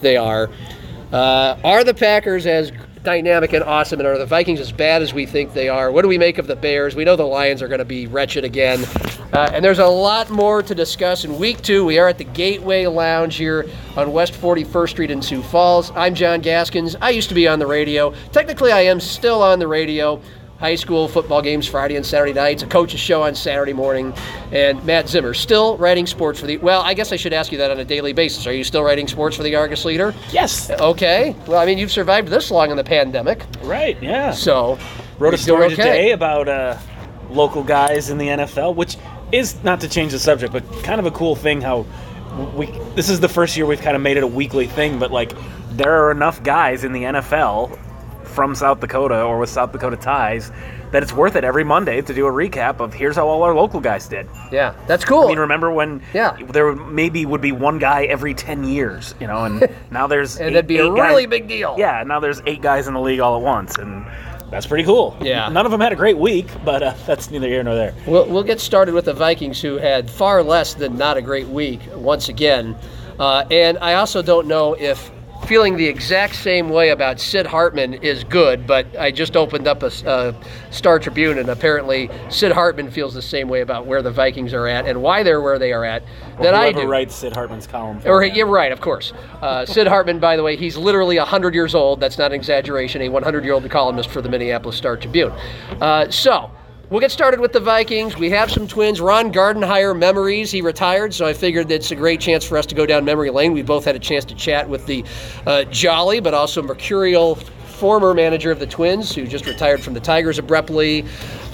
they are. Uh, are the Packers as dynamic and awesome, and are the Vikings as bad as we think they are? What do we make of the Bears? We know the Lions are going to be wretched again. Uh, and there's a lot more to discuss in week two. We are at the Gateway Lounge here on West 41st Street in Sioux Falls. I'm John Gaskins. I used to be on the radio. Technically, I am still on the radio high school football games Friday and Saturday nights, a coach's show on Saturday morning, and Matt Zimmer still writing sports for the. Well, I guess I should ask you that on a daily basis. Are you still writing sports for the Argus Leader? Yes. Okay. Well, I mean, you've survived this long in the pandemic, Right. Yeah. so Wrote a story okay. today about uh, local guys in the NFL, which is not to change the subject, but kind of a cool thing. How we this is the first year we've kind of made it a weekly thing, but like there are enough guys in the NFL from South Dakota or with South Dakota ties that it's worth it every Monday to do a recap of here's how all our local guys did. Yeah, that's cool. I mean, remember when Yeah. there maybe would be one guy every 10 years, you know, and now there's and eight- that'd be a eight guys- really big deal. Yeah, now there's eight guys in the league all at once, and that's pretty cool. Yeah. None of them had a great week, but uh, that's neither here nor there. We'll, we'll get started with the Vikings, who had far less than not a great week once again. Uh, and I also don't know if feeling the exact same way about Sid Hartman is good, but I just opened up a Star Tribune, and apparently Sid Hartman feels the same way about where the Vikings are at and why they're where they are at that I Whoever do. writes Sid Hartman's column. for Or you're right, of course. Uh, Sid Hartman, by the way, he's literally 100 years old. That's not an exaggeration. A 100-year-old columnist for the Minneapolis Star Tribune. Uh, so we'll get started with the Vikings. We have some twins. Ron Gardenhire memories. He retired, so I figured it's a great chance for us to go down memory lane. We both had a chance to chat with the uh, jolly but also mercurial former manager of the Twins, who just retired from the Tigers abruptly.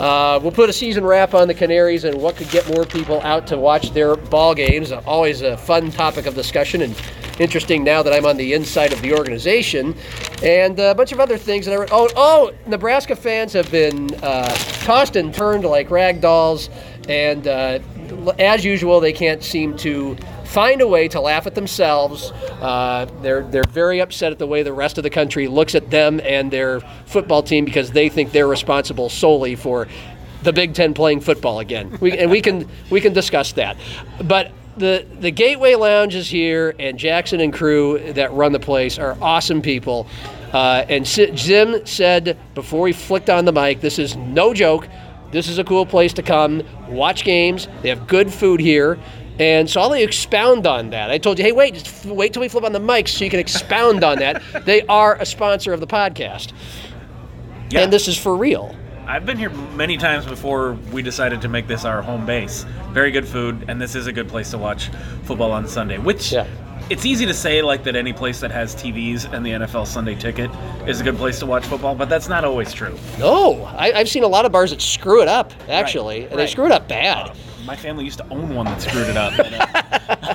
Uh, we'll put a season wrap on the Canaries and what could get more people out to watch their ball games. Always a fun topic of discussion and interesting now that I'm on the inside of the organization. And a bunch of other things that I. Oh, oh, Nebraska fans have been uh, tossed and turned like rag dolls, and uh, as usual, they can't seem to find a way to laugh at themselves. Uh, they're they're very upset at the way the rest of the country looks at them and their football team because they think they're responsible solely for the Big Ten playing football again. We, and we can we can discuss that, but. The, the Gateway Lounge is here, and Jackson and crew that run the place are awesome people. Uh, and Jim said before he flicked on the mic, this is no joke. This is a cool place to come, watch games. They have good food here. And so I'll let you expound on that. I told you, hey, wait, just f- wait till we flip on the mics so you can expound on that. They are a sponsor of the podcast. Yeah. And this is for real. I've been here many times before we decided to make this our home base. Very good food, and this is a good place to watch football on Sunday. Which Yeah. it's easy to say like that any place that has TVs and the NFL Sunday ticket is a good place to watch football, but that's not always true. No, I, I've seen a lot of bars that screw it up, actually. And they screw it up bad. Uh, my family used to own one that screwed it up. but,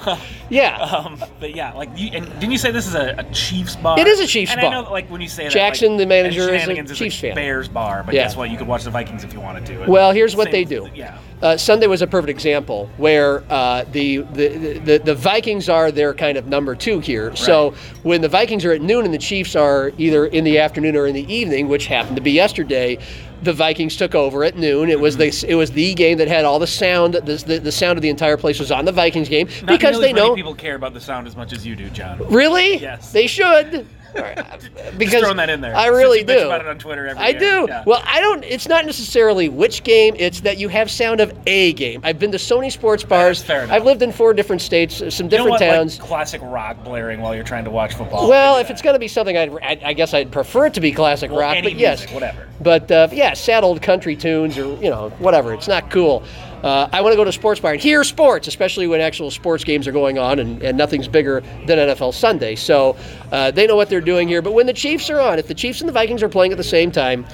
uh, yeah. um, but yeah, like, you, and didn't you say this is a, a Chiefs bar? It is a Chiefs and bar. I know, like when you say that, Jackson, like, the manager, is a Chiefs fan. Bears bar, but Yeah. guess what? You could watch the Vikings if you wanted to. Well, here's what Same- they do. Yeah. Uh, Sunday was a perfect example where uh, the, the, the the Vikings are their kind of number two here. So when the Vikings are at noon and the Chiefs are either in the afternoon or in the evening, which happened to be yesterday, the Vikings took over at noon. It was the it was the game that had all the sound. The, the, the sound of the entire place was on the Vikings game Not because nearly they as many know people care about the sound as much as you do, John. really Yes. they should. because throwing that in there. I really do. about it on Twitter every I year. do. Yeah. Well, I don't. It's not necessarily which game. It's that you have sound of a game. I've been to Sony sports bars. fair enough. I've lived in four different states, uh, some You different towns. Like classic rock blaring while you're trying to watch football. well, if do it's going to be something, I'd, I, I guess I'd prefer it to be classic Well, rock. but yes, whatever. But uh, yeah, sad old country tunes or you know whatever. It's not cool. Uh, I want to go to a sports bar and hear sports, especially when actual sports games are going on, and, and nothing's bigger than NFL Sunday. So uh, they know what they're doing here. But when the Chiefs are on, if the Chiefs and the Vikings are playing at the same time,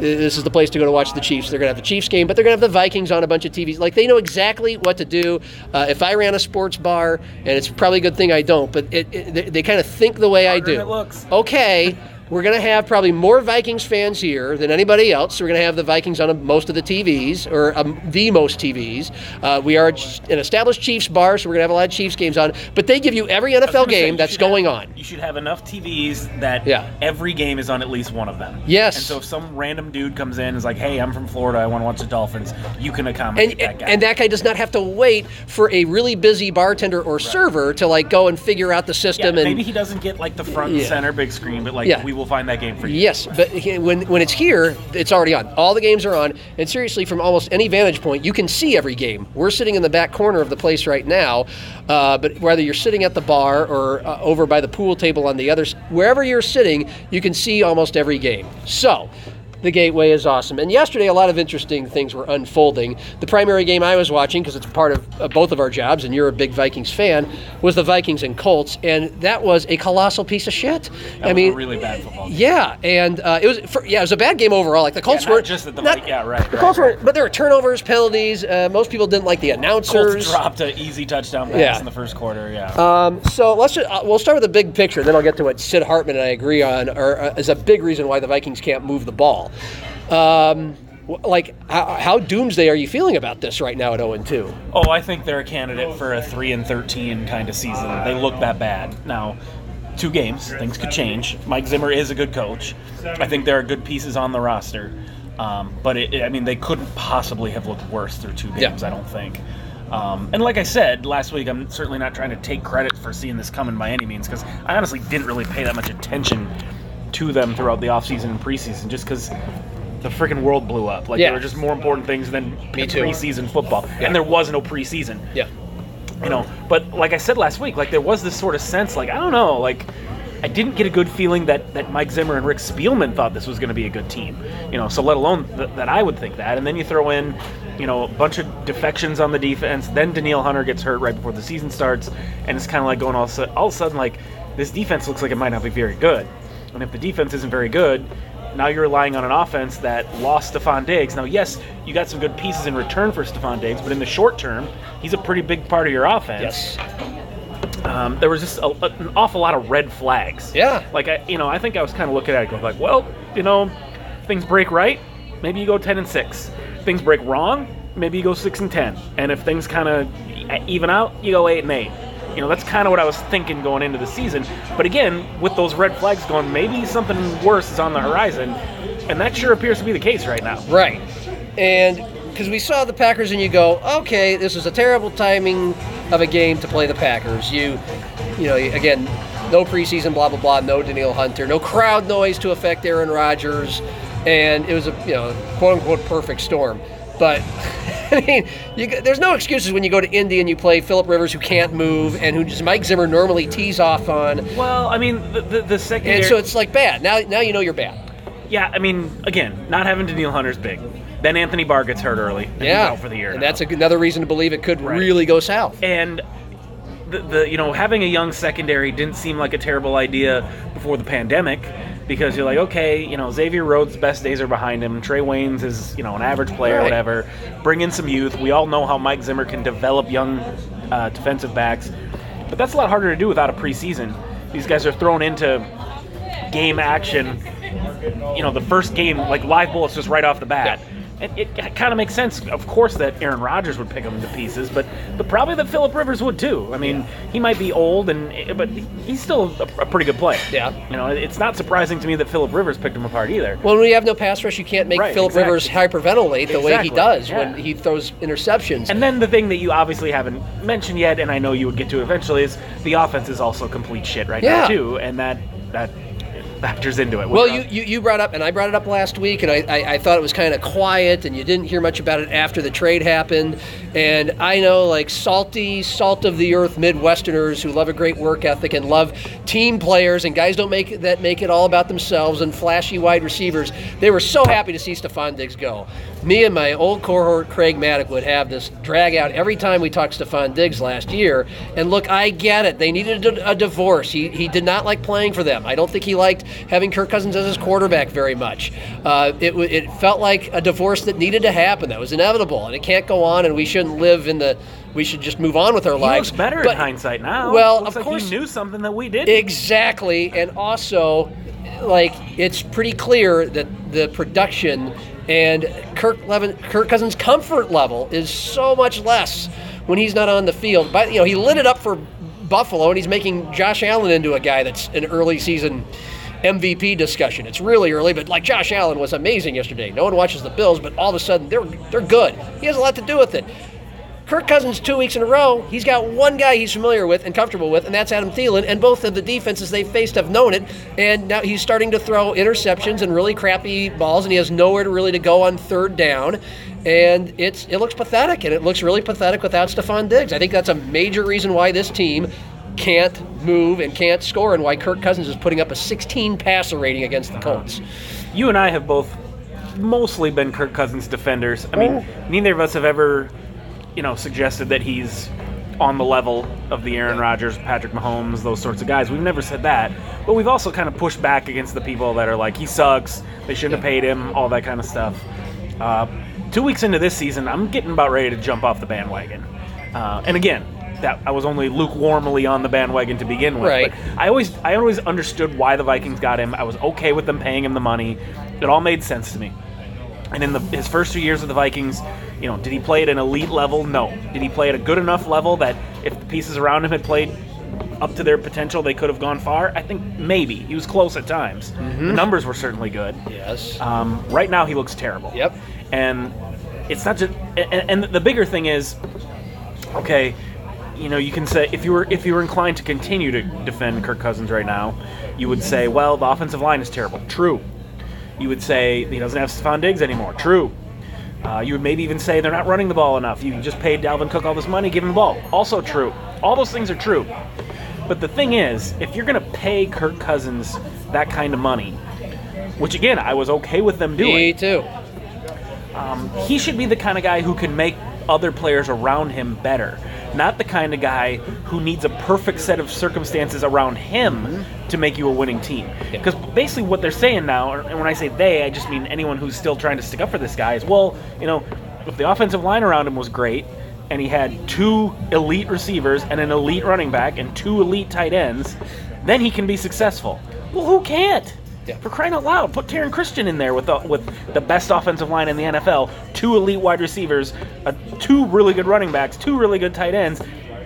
this is the place to go to watch the Chiefs. They're going to have the Chiefs game, but they're going to have the Vikings on a bunch of TVs. Like they know exactly what to do. Uh, if I ran a sports bar, and it's probably a good thing I don't, but it, it, they, they kind of think the way I do. it looks. Okay, We're going to have probably more Vikings fans here than anybody else. We're going to have the Vikings on most of the TVs, or um, the most TVs. Uh, we are an established Chiefs bar, so we're going to have a lot of Chiefs games on. But they give you every NFL gonna say, game that's going have- on. You should have enough TVs that Yeah. every game is on at least one of them. Yes. And so if some random dude comes in and is like, "Hey, I'm from Florida. I want to watch the Dolphins," you can accommodate And, that guy. and that guy does not have to wait for a really busy bartender or server to like go and figure out the yeah, system and maybe he doesn't get like the front and center big screen, but like Yeah. we will find that game for you. Yes, but when when it's here, it's already on. All the games are on, and seriously, from almost any vantage point, you can see every game. We're sitting in the back corner of the place right now, uh, but whether you're sitting at the bar or uh, over by the pool table on the other, wherever you're sitting, you can see almost every game. So. The Gateway is awesome. And yesterday, a lot of interesting things were unfolding. The primary game I was watching, because it's part of uh, both of our jobs, and you're a big Vikings fan, was the Vikings and Colts. And that was a colossal piece of shit. That I mean, a really bad football. game. yeah, and uh, it was for, yeah, it was a bad game overall. Like the Colts not were just at the not- yeah, right, The right, Colts right. were, but there were turnovers, penalties. Uh, most people didn't like the announcers. Colts dropped an easy touchdown pass Yeah. in the first quarter. Yeah. Um, so let's just, uh, we'll start with the big picture, then I'll get to what Sid Hartman and I agree on, or uh, is a big reason why the Vikings can't move the ball. Um, like how, how doomsday are you feeling about this right now at 0 and 2? Oh, I think they're a candidate for a three and thirteen kind of season. They look that bad now. Two games, things could change. Mike Zimmer is a good coach. I think there are good pieces on the roster, um, but it, I mean, they couldn't possibly have looked worse through two Yeah. games. I don't think. Um, and like I said last week, I'm certainly not trying to take credit for seeing this coming by any means because I honestly didn't really pay that much attention to them throughout the offseason and preseason just because the freaking world blew up. Like Yeah. there were just more important things than Me too. preseason football, Yeah. and there was no preseason Yeah. you know but like i said last week like there was this sort of sense like i don't know like i didn't get a good feeling that that mike zimmer and rick spielman thought this was going to be a good team you know so let alone th- that i would think that and then you throw in you know a bunch of defections on the defense then danielle hunter gets hurt right before the season starts and it's kind of like going all, of a sudden, all of a sudden like this defense looks like it might not be very good and if the defense isn't very good now you're relying on an offense that lost Stefon Diggs. Now, yes, you got some good pieces in return for Stefon Diggs, but in the short term, he's a pretty big part of your offense. Yes. Um, there was just a, a- an awful lot of red flags. Yeah. Like I, you know, I think I was kind of looking at it going like, well, you know, things break right, maybe you go ten and six. Things break wrong, maybe you go six and ten. And if things kind of even out, you go eight and eight. You know, that's kind of what I was thinking going into the season. But again, with those red flags going, maybe something worse is on the horizon, and that sure appears to be the case right now. Right. And because we saw the Packers, and you go, okay, this is a terrible timing of a game to play the Packers. You, you know, again, no preseason, blah blah blah, no Danielle Hunter, no crowd noise to affect Aaron Rodgers, and it was a you know quote unquote perfect storm. But I mean, you, there's no excuses when you go to Indy and you play Philip Rivers, who can't move, and who just Mike Zimmer normally tees off on, Well, I mean, the the, the secondary. and so it's like bad. Now, now you know you're bad. Yeah, I mean, again, not having Danielle Hunter's big. Then Anthony Barr gets hurt early. And Yeah, for the year. and now. that's a, another reason to believe it could Right. really go south. and the, the you know having a young secondary didn't seem like a terrible idea before the pandemic because you're like okay you know Xavier Rhodes' best days are behind him. Trey Waynes is you know an average player Right. whatever. Bring in some youth. We all know how Mike Zimmer can develop young uh, defensive backs but that's a lot harder to do without a preseason. These guys are thrown into game action. You know the first game like live bullets just right off the bat And it, kind of makes sense, of course, that Aaron Rodgers would pick him to pieces, but but probably that Philip Rivers would too. I mean, he might be old, and but he's still a, a pretty good player. Yeah. you know, it's not surprising to me that Philip Rivers picked him apart either. Well, when you have no pass rush, you can't make Right, Philip exactly. Rivers hyperventilate the way he does yeah. when he throws interceptions. And then the thing that you obviously haven't mentioned yet, and I know you would get to eventually, is the offense is also complete shit right Yeah. now too, and that that factors into it. well, you, you, you brought up, and I brought it up last week, and I, I, I thought it was kind of quiet, and you didn't hear much about it after the trade happened. And I know, like, salty, salt of the earth Midwesterners who love a great work ethic and love team players, and guys don't make that make it all about themselves and flashy wide receivers. They were so happy to see Stefon Diggs go. Me and my old cohort Craig Maddock would have this drag out every time we talked Stefon Diggs last year. And look, I get it. They needed a, a divorce. He, he did not like playing for them. I don't think he liked having Kirk Cousins as his quarterback very much. Uh, it, it felt like a divorce that needed to happen. That was inevitable, and it can't go on. And we shouldn't live in the. We should just move on with our he lives. looks better But- in hindsight now. Well, of like course, he knew something that we did. Exactly, and also like it's pretty clear that the production and Kirk Levin, Kirk Cousins' comfort level is so much less when he's not on the field. But you know, he lit it up for Buffalo, and he's making Josh Allen into a guy that's an early season MVP discussion. It's really early, but like Josh Allen was amazing yesterday. No one watches the Bills, but all of a sudden they're they're good. He has a lot to do with it. Kirk Cousins, two weeks in a row, he's got one guy he's familiar with and comfortable with, and that's Adam Thielen. And both of the defenses they faced have known it. And now he's starting to throw interceptions and really crappy balls, and he has nowhere to really to go on third down. And it's it looks pathetic, and it looks really pathetic without Stefon Diggs. I think that's a major reason why this team can't move and can't score, and why Kirk Cousins is putting up a 16 passer rating against the uh-huh. Colts. You and I have both mostly been Kirk Cousins defenders. I mean, oh. neither of us have ever, you know, suggested that he's on the level of the Aaron Rodgers, Patrick Mahomes, those sorts of guys. We've never said that. But we've also kind of pushed back against the people that are like, he sucks, they shouldn't have paid him, all that kind of stuff. Uh, two weeks into this season, I'm getting about ready to jump off the bandwagon. Uh, and again, that I was only lukewarmly on the bandwagon to begin with. Right. But I always I always understood why the Vikings got him. I was okay with them paying him the money. It all made sense to me. And in the, his first two years with the Vikings, you know, did he play at an elite level? No. Did he play at a good enough level that if the pieces around him had played up to their potential, they could have gone far? I think maybe. He was close at times. The numbers were certainly good. Yes. Um, right now, he looks terrible. Yep. And it's not just. And, and the bigger thing is, okay, you know, you can say if you were if you were inclined to continue to defend Kirk Cousins right now, you would say, well, the offensive line is terrible. True. You would say he doesn't have Stefon Diggs anymore. True. Uh, you would maybe even say they're not running the ball enough. You just paid Dalvin Cook all this money, give him the ball. Also true. All those things are true. But the thing is, if you're going to pay Kirk Cousins that kind of money, which again I was okay with them doing, Me too. he should be the kind of guy who can make other players around him better. Not the kind of guy who needs a perfect set of circumstances around him mm-hmm. to make you a winning team. Because basically, what they're saying now, and when I say they, I just mean anyone who's still trying to stick up for this guy, is well, you know, if the offensive line around him was great, and he had two elite receivers and an elite running back and two elite tight ends, then he can be successful. Well, who can't? Yeah. For crying out loud, put Taron Christian in there with the, with the best offensive line in the NFL, two elite wide receivers, uh, two really good running backs, two really good tight ends.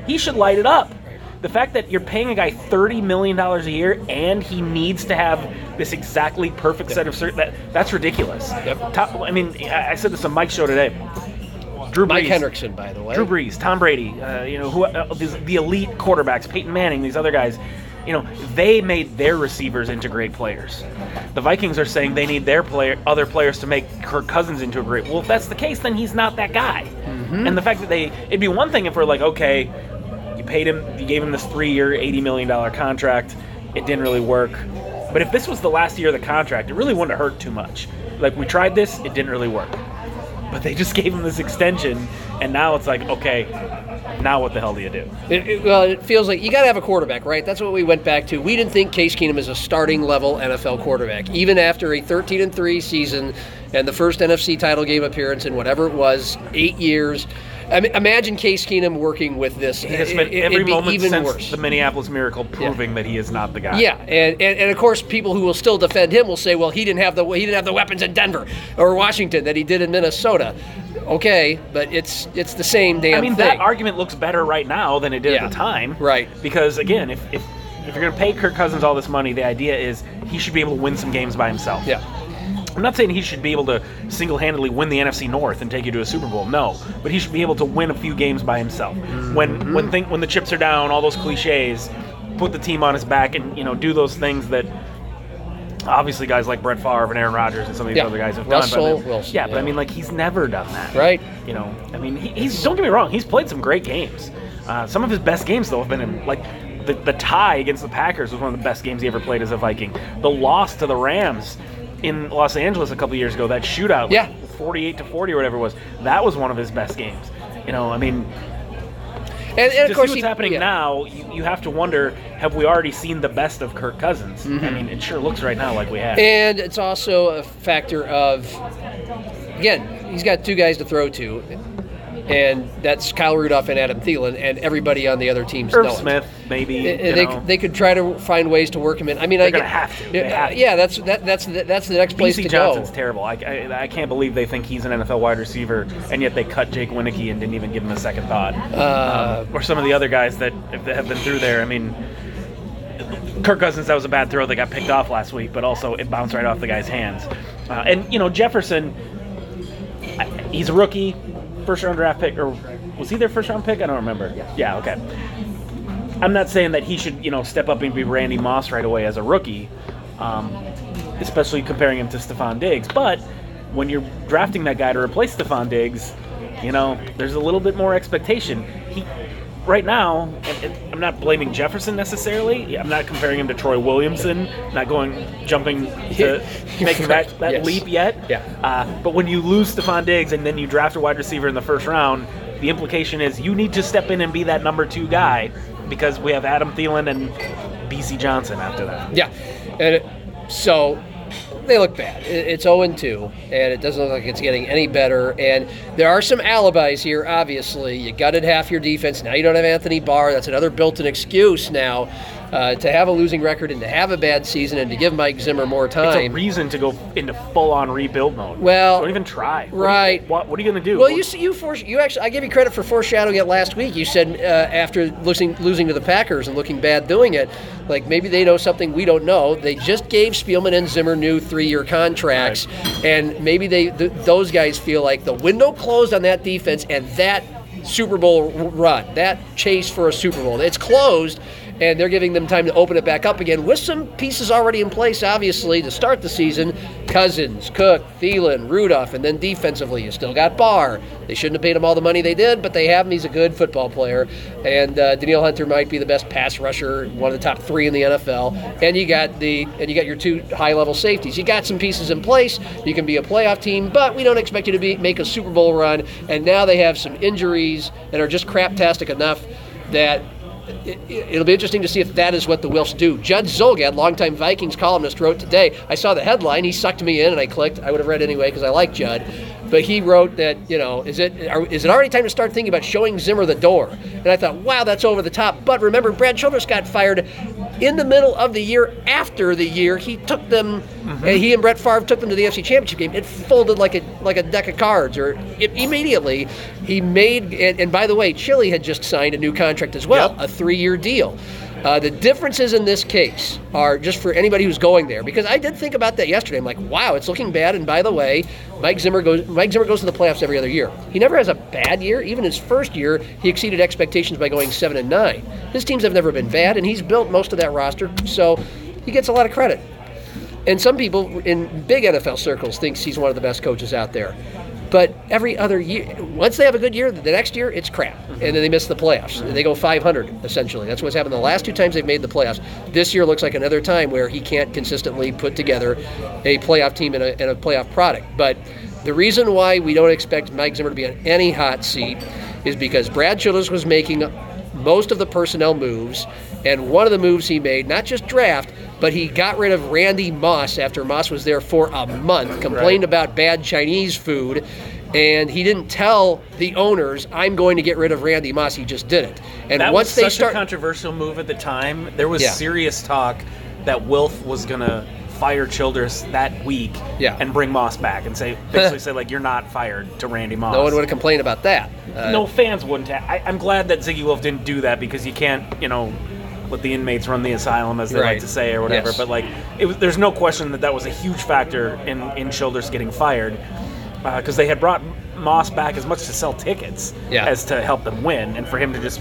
He should light it up. The fact that you're paying a guy thirty million dollars a year and he needs to have this exactly perfect set of cert that that's ridiculous. Yep. Top, I mean, I, I said this on Mike's show today. Drew Mike Brees- Hendrickson, by the way. Drew Brees, Tom Brady, uh, you know, who uh, these, the elite quarterbacks, Peyton Manning, these other guys, you know, they made their receivers into great players. The Vikings are saying they need their player, other players to make Kirk Cousins into a great. Well, if that's the case, then he's not that guy. Mm-hmm. And the fact that they, it'd be one thing if we're like, okay, you paid him, you gave him this three-year, eighty million dollar contract, it didn't really work. But if this was the last year of the contract, it really wouldn't have hurt too much. Like we tried this, it didn't really work but they just gave him this extension, and now it's like, okay, now what the hell do you do? It, it- well, it feels like you got to have a quarterback, right? That's what we went back to. We didn't think Case Keenum is a starting level NFL quarterback, even after a 13 and three season and the first NFC title game appearance in whatever it was, eight years. I mean, imagine Case Keenum working with this. He has spent every moment even since worse. the Minneapolis Miracle proving that he is not the guy. Yeah, and, and, and of course, people who will still defend him will say, "Well, he didn't have the he didn't have the weapons in Denver or Washington that he did in Minnesota." Okay, but it's it's the same damn I mean, thing. that argument looks better right now than it did Yeah. at the time. Right. Because, again, if, if, if you're going to pay Kirk Cousins all this money, the idea is he should be able to win some games by himself. yeah, I'm not saying he should be able to single-handedly win the NFC North and take you to a Super Bowl. No, but he should be able to win a few games by himself. When mm-hmm. when think when the chips are down, all those cliches, put the team on his back and you know do those things that obviously guys like Brett Favre and Aaron Rodgers and some of these Yeah. other guys have Russell done. But Wilson, yeah, but I mean like he's never done that. Right. You know, I mean he, he's don't get me wrong, he's played some great games. Uh, some of his best games though have been in like. The, the tie against the Packers was one of the best games he ever played as a Viking. The loss to the Rams in Los Angeles a couple years ago, that shootout, Yeah. 48 to 40 or whatever it was, that was one of his best games. You know, I mean, and, and to of course see what's he- happening yeah. now, you, you have to wonder: Have we already seen the best of Kirk Cousins? I mm-hmm. mean, it sure looks right now like we have. And it's also a factor of, again, he's got two guys to throw to. And that's Kyle Rudolph and Adam Thielen, and everybody on the other teams Irv know it. Smith, maybe. They, they, know. they could try to find ways to work him in. I mean, I They're get, have to. They Yeah, have to. yeah, that's that, that's the, that's the next place Bisi to Johnson's go. terrible. I, I, I can't believe they think he's an NFL wide receiver, and yet they cut Jake Wieneke and didn't even give him a second thought. Uh, or some of the other guys that that have been through there. I mean, Kirk Cousins, that was a bad throw that got picked off last week, but also it bounced right off the guy's hands. Uh, and, you know, Jefferson, he's a rookie, first round draft pick, or was he their first round pick? I don't remember. Yeah, okay. I'm not saying that he should, you know, step up and be Randy Moss right away as a rookie, um, especially comparing him to Stefon Diggs. But when you're drafting that guy to replace Stefon Diggs, you know, there's a little bit more expectation. He, right now, and, and I'm not blaming Jefferson necessarily. I'm not comparing him to Troy Williamson. Not going jumping to making that, that Yes. leap yet. Yeah. Uh, but when you lose Stefon Diggs and then you draft a wide receiver in the first round, the implication is you need to step in and be that number two guy because we have Adam Thielen and Bisi Johnson after that. Yeah, and so they look bad. It's 0 2, and it doesn't look like it's getting any better. And there are some alibis here. Obviously, you gutted half your defense. Now you don't have Anthony Barr. That's another built-in excuse now uh, to have a losing record and to have a bad season and to give Mike Zimmer more time. It's a reason to go into full-on rebuild mode. Well, don't even try. What right. What, what are you going to do? Well, you see, you for, you actually, I give you credit for foreshadowing it last week. You said uh, after losing losing to the Packers and looking bad doing it, like maybe they know something we don't know. They just gave Spielman and Zimmer new three-year contracts, and maybe they th- those guys feel like the window closed on that defense and that Super Bowl run, that chase for a Super Bowl, it's closed. And they're giving them time to open it back up again with some pieces already in place, obviously, to start the season. Cousins, Cook, Thielen, Rudolph, and then defensively, you still got Barr. They shouldn't have paid him all the money they did, but they have him. He's a good football player. And uh, Danielle Hunter might be the best pass rusher, one of the top three in the NFL. And you got the and you got your two high-level safeties. You got some pieces in place. You can be a playoff team, but we don't expect you to be make a Super Bowl run. And now they have some injuries that are just craptastic enough that it, it'll be interesting to see if that is what the Wilfs do. Judd Zulgad, longtime Vikings columnist, wrote today. I saw the headline. He sucked me in, and I clicked. I would have read anyway because I like Judd. But he wrote that you know, is it are, is it already time to start thinking about showing Zimmer the door? And I thought, wow, that's over the top. But remember, Brad Childress got fired in the middle of the year after the year he took them. Mm-hmm. he and Brett Favre took them to the FC Championship game. It folded like a like a deck of cards, or it, immediately he made. And, and by the way, Chilly had just signed a new contract as well, Yep. a three-year deal. Uh, the differences in this case are just for anybody who's going there, because I did think about that yesterday. I'm like, wow, it's looking bad. And by the way, Mike Zimmer goes. Mike Zimmer goes to the playoffs every other year. He never has a bad year. Even his first year, he exceeded expectations by going seven and nine. His teams have never been bad, and he's built most of that roster, so he gets a lot of credit. And some people in big NFL circles thinks he's one of the best coaches out there. But every other year, once they have a good year, the next year it's crap, and then they miss the playoffs. They go 500 essentially. That's what's happened the last two times they've made the playoffs. This year looks like another time where he can't consistently put together a playoff team and a, and a playoff product. But the reason why we don't expect Mike Zimmer to be on any hot seat is because Brad Childress was making most of the personnel moves, and one of the moves he made, not just draft, but he got rid of Randy Moss after Moss was there for a month, complained about bad Chinese food, and he didn't tell the owners, "I'm going to get rid of Randy Moss." He just did it. And That once was they such start, a controversial move at the time. There was Yeah. serious talk that Wilf was gonna fire Childress that week Yeah. and bring Moss back and say basically say like you're not fired to Randy Moss. no one would have complained about that. Uh, no fans wouldn't. Ha- I, I'm glad that Ziggy Wilf didn't do that because you can't, you know, let the inmates run the asylum as they Right. like to say or whatever. Yes. But like, it was, there's no question that that was a huge factor in in Childress getting fired because they had brought Moss back as much to sell tickets Yeah. as to help them win, and for him to just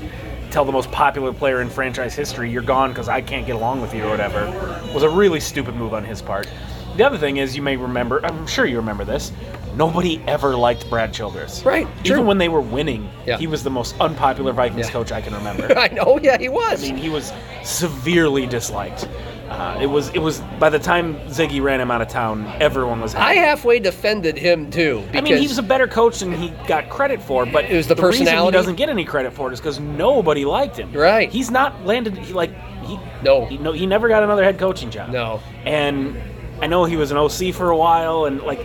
tell the most popular player in franchise history, "You're gone because I can't get along with you" or whatever, was a really stupid move on his part. The other thing is, you may remember, I'm sure you remember this. Nobody ever liked Brad Childress. Right, Even true. when they were winning, Yeah. he was the most unpopular Vikings Yeah. coach I can remember. I know, yeah, he was. I mean, he was severely disliked. Uh, it was it was by the time Ziggy ran him out of town, everyone was. I halfway defended him too. I mean, he was a better coach than he got credit for, but It was the reason he doesn't get any credit for it is because nobody liked him. Right. He's not landed. He like he No. He, no, he never got another head coaching job. No. And I know he was an OC for a while, and like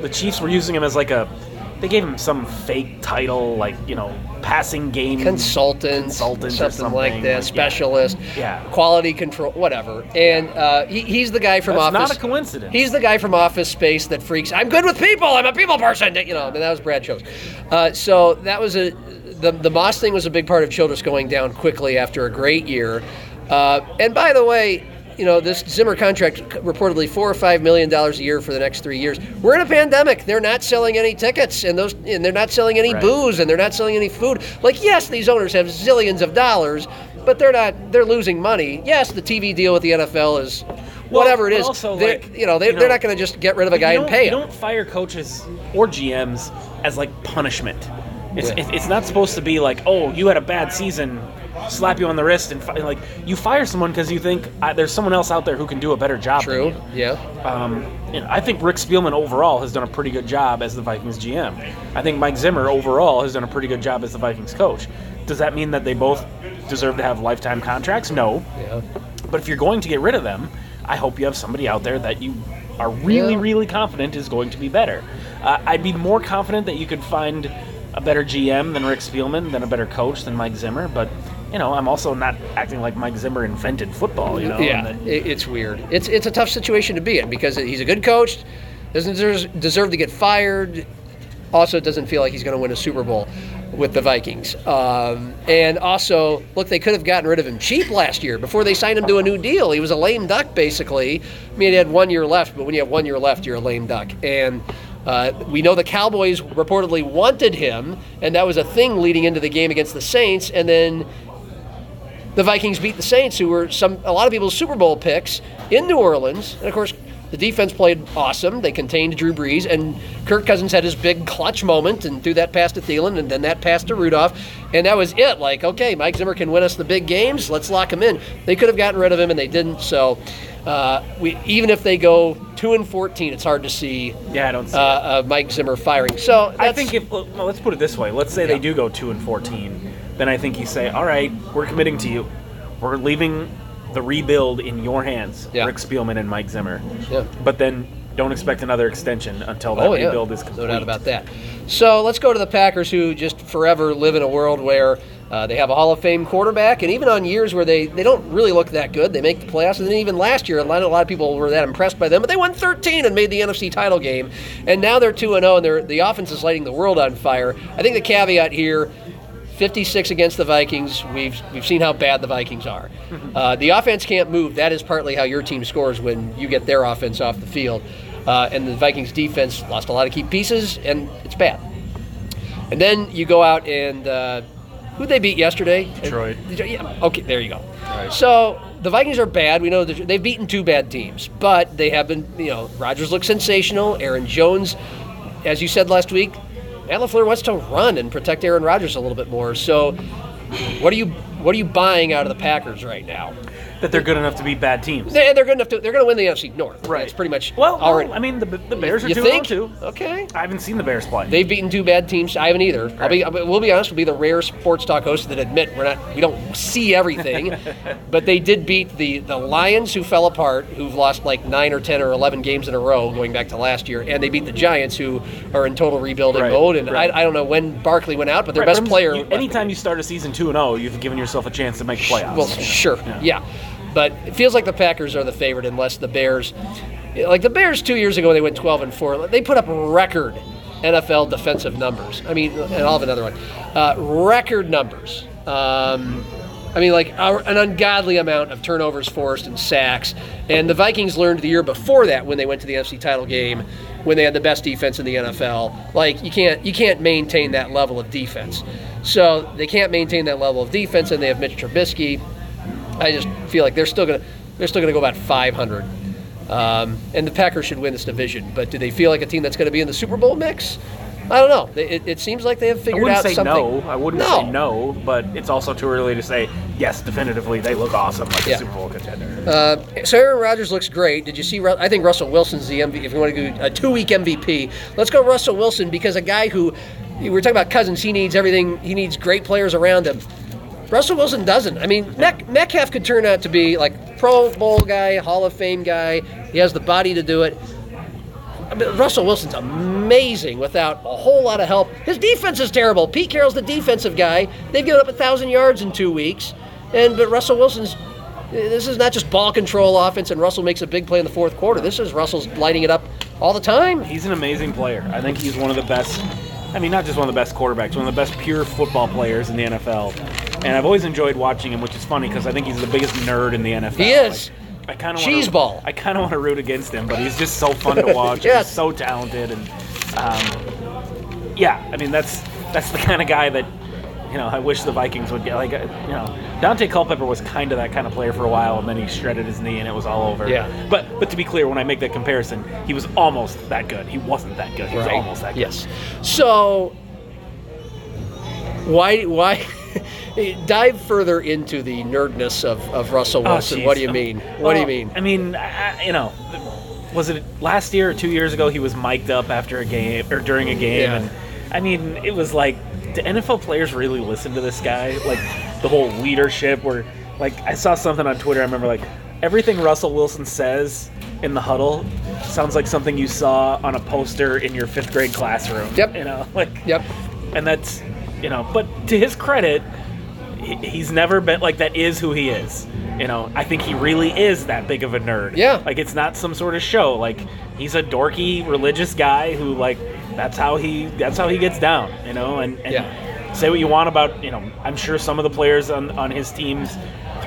the Chiefs were using him as like a they gave him some fake title, like you know, passing game consultant, consultant, something, or like something, that, yeah. specialist, Yeah. quality control, whatever. And uh, he, he's the guy from That's Office. not a coincidence. He's the guy from Office Space that freaks. I'm good with people. I'm a people person. You know, I mean, that was Brad Chose. Uh, so that was a the the Moss thing was a big part of Childress going down quickly after a great year. Uh, and by the way. You know this Zimmer contract reportedly four or five million dollars a year for the next three years. We're in a pandemic. They're not selling any tickets, and those and they're not selling any Right. booze, and they're not selling any food. Like yes, these owners have zillions of dollars, but they're not. They're losing money. Yes, the TV deal with the NFL is whatever it is. also, they're, like, you know, they, you know, they're not going to just get rid of a guy and pay You him. don't fire coaches or GMs as like punishment. It's, yeah. it's not supposed to be like, oh, you had a bad season, slap you on the wrist, and fi-. like you fire someone because you think uh, there's someone else out there who can do a better job. than True. you. Yeah. Um, you know, I think Rick Spielman overall has done a pretty good job as the Vikings GM. I think Mike Zimmer overall has done a pretty good job as the Vikings coach. Does that mean that they both deserve to have lifetime contracts? No. Yeah. But if you're going to get rid of them, I hope you have somebody out there that you are really, Yeah. really confident is going to be better. Uh, I'd be more confident that you could find a better GM than Rick Spielman, than a better coach than Mike Zimmer. But you know, I'm also not acting like Mike Zimmer invented football. You know, yeah. it's weird. It's it's a tough situation to be in because he's a good coach, doesn't deserve, deserve to get fired. Also, doesn't feel like he's going to win a Super Bowl with the Vikings. Um, and also, look, they could have gotten rid of him cheap last year before they signed him to a new deal. He was a lame duck, basically. I mean, he had one year left, but when you have one year left, you're a lame duck. And uh, we know the Cowboys reportedly wanted him, and that was a thing leading into the game against the Saints. And then the Vikings beat the Saints, who were some a lot of people's Super Bowl picks in New Orleans, and of course the defense played awesome. They contained Drew Brees, and Kirk Cousins had his big clutch moment and threw that pass to Thielen, and then that pass to Rudolph, and that was it. Like, okay, Mike Zimmer can win us the big games. Let's lock him in. They could have gotten rid of him, and they didn't. So, uh, we even if they go two and fourteen, it's hard to see yeah, I don't see. uh, uh, Mike Zimmer firing. So I think if well, let's put it this way, let's say Yeah. they do go two and fourteen, then I think you say, all right, we're committing to you. We're leaving the rebuild in your hands, Yeah. Rick Spielman and Mike Zimmer. Yeah. But then don't expect another extension until that Oh yeah, rebuild is complete. no doubt about that. So let's go to the Packers, who just forever live in a world where uh, they have a Hall of Fame quarterback, and even on years where they, they don't really look that good, they make the playoffs. And then even last year, a lot, a lot of people were that impressed by them, but they won 13 and made the NFC title game, and now they're 2 0, and they're, the offense is lighting the world on fire. I think the caveat here. 56 against the Vikings. We've we've seen how bad the Vikings are. Uh, the offense can't move. That is partly how your team scores when you get their offense off the field. Uh, and the Vikings defense lost a lot of key pieces, and it's bad. And then you go out and uh, who they beat yesterday? Detroit. Yeah, okay, there you go. So the Vikings are bad. We know they've beaten two bad teams, but they have been. You know, Rodgers looks sensational. Aaron Jones, as you said last week, Matt Lafleur wants to run and protect Aaron Rodgers a little bit more. So, what are you what are you buying out of the Packers right now? That they're good enough to beat bad teams. They, they're good enough to. They're going to win the NFC North. Right. It's pretty much Well, already. well, I mean, the, the Bears are you two think? Oh two. Okay. I haven't seen the Bears play. They've beaten two bad teams. I haven't either. I'll be, we'll be honest. We'll be the rare sports talk hosts that admit we're not. We don't see everything, but they did beat the the Lions, who fell apart, who've lost like nine or ten or eleven games in a row going back to last year, and they beat the Giants, who are in total rebuilding Right, mode. And right. I, I don't know when Barkley went out, but their Right, best but player. you- anytime you start a season two and zero, you've given yourself a chance to make playoffs. Well, sure, yeah. But it feels like the Packers are the favorite unless the Bears, like the Bears two years ago, they went 12 and four. They put up record NFL defensive numbers. I mean, and I'll have another one. Uh, record numbers. Um, I mean, like our, an ungodly amount of turnovers forced and sacks. And the Vikings learned the year before that when they went to the NFC title game, when they had the best defense in the NFL. Like you can't you can't maintain that level of defense. So they can't maintain that level of defense, and they have Mitch Trubisky. I just feel like they're still gonna they're still gonna go about 500. Um, and the Packers should win this division, but do they feel like a team that's going to be in the Super Bowl mix? I don't know. It, it seems like they have figured out something. I wouldn't say no. I wouldn't say no, but it's also too early to say yes. Definitively, they look awesome, like Yeah. a Super Bowl contender. Uh, so Aaron Rodgers looks great. Did you see? I think Russell Wilson's the MVP. If you want to go a two-week MVP, let's go Russell Wilson because a guy who we were talking about Cousins, he needs everything. He needs great players around him. Russell Wilson doesn't. I mean, Met- Metcalf could turn out to be like Pro Bowl guy, Hall of Fame guy. He has the body to do it. I mean, Russell Wilson's amazing without a whole lot of help. His defense is terrible. Pete Carroll's the defensive guy. They've given up a thousand yards in two weeks, and but Russell Wilson's. This is not just ball control offense, and Russell makes a big play in the fourth quarter. This is Russell's lighting it up all the time. He's an amazing player. I think he's one of the best. I mean, not just one of the best quarterbacks, one of the best pure football players in the NFL. And I've always enjoyed watching him, which is funny because I think he's the biggest nerd in the NFL. He is. Like, I kind of Cheeseball. I kind of want to root against him, but he's just so fun to watch. Yes. He's so talented, and um, yeah, I mean that's that's the kind of guy that you know I wish the Vikings would get. Like uh, you know, Daunte Culpepper was kind of that kind of player for a while, and then he shredded his knee, and it was all over. Yeah. But but to be clear, when I make that comparison, he was almost that good. He wasn't that good. He was Right. almost that good. Yes. So why why dive further into the nerdness of, of Russell Oh, Wilson? jeez. what do you mean? what do you mean? I mean, I, you know, was it last year or two years ago? He was mic'd up after a game or during a game, Yeah. and I mean, it was like, do NFL players really listen to this guy? Like the whole leadership, where like I saw something on Twitter. I remember like everything Russell Wilson says in the huddle sounds like something you saw on a poster in your fifth grade classroom. Yep. You know, like Yep. and that's you know but to his credit he's never been like that is who he is you know i think he really is that big of a nerd Yeah. like it's not some sort of show like he's a dorky religious guy who like that's how he that's how he gets down you know and, and Yeah. say what you want about you know i'm sure some of the players on on his teams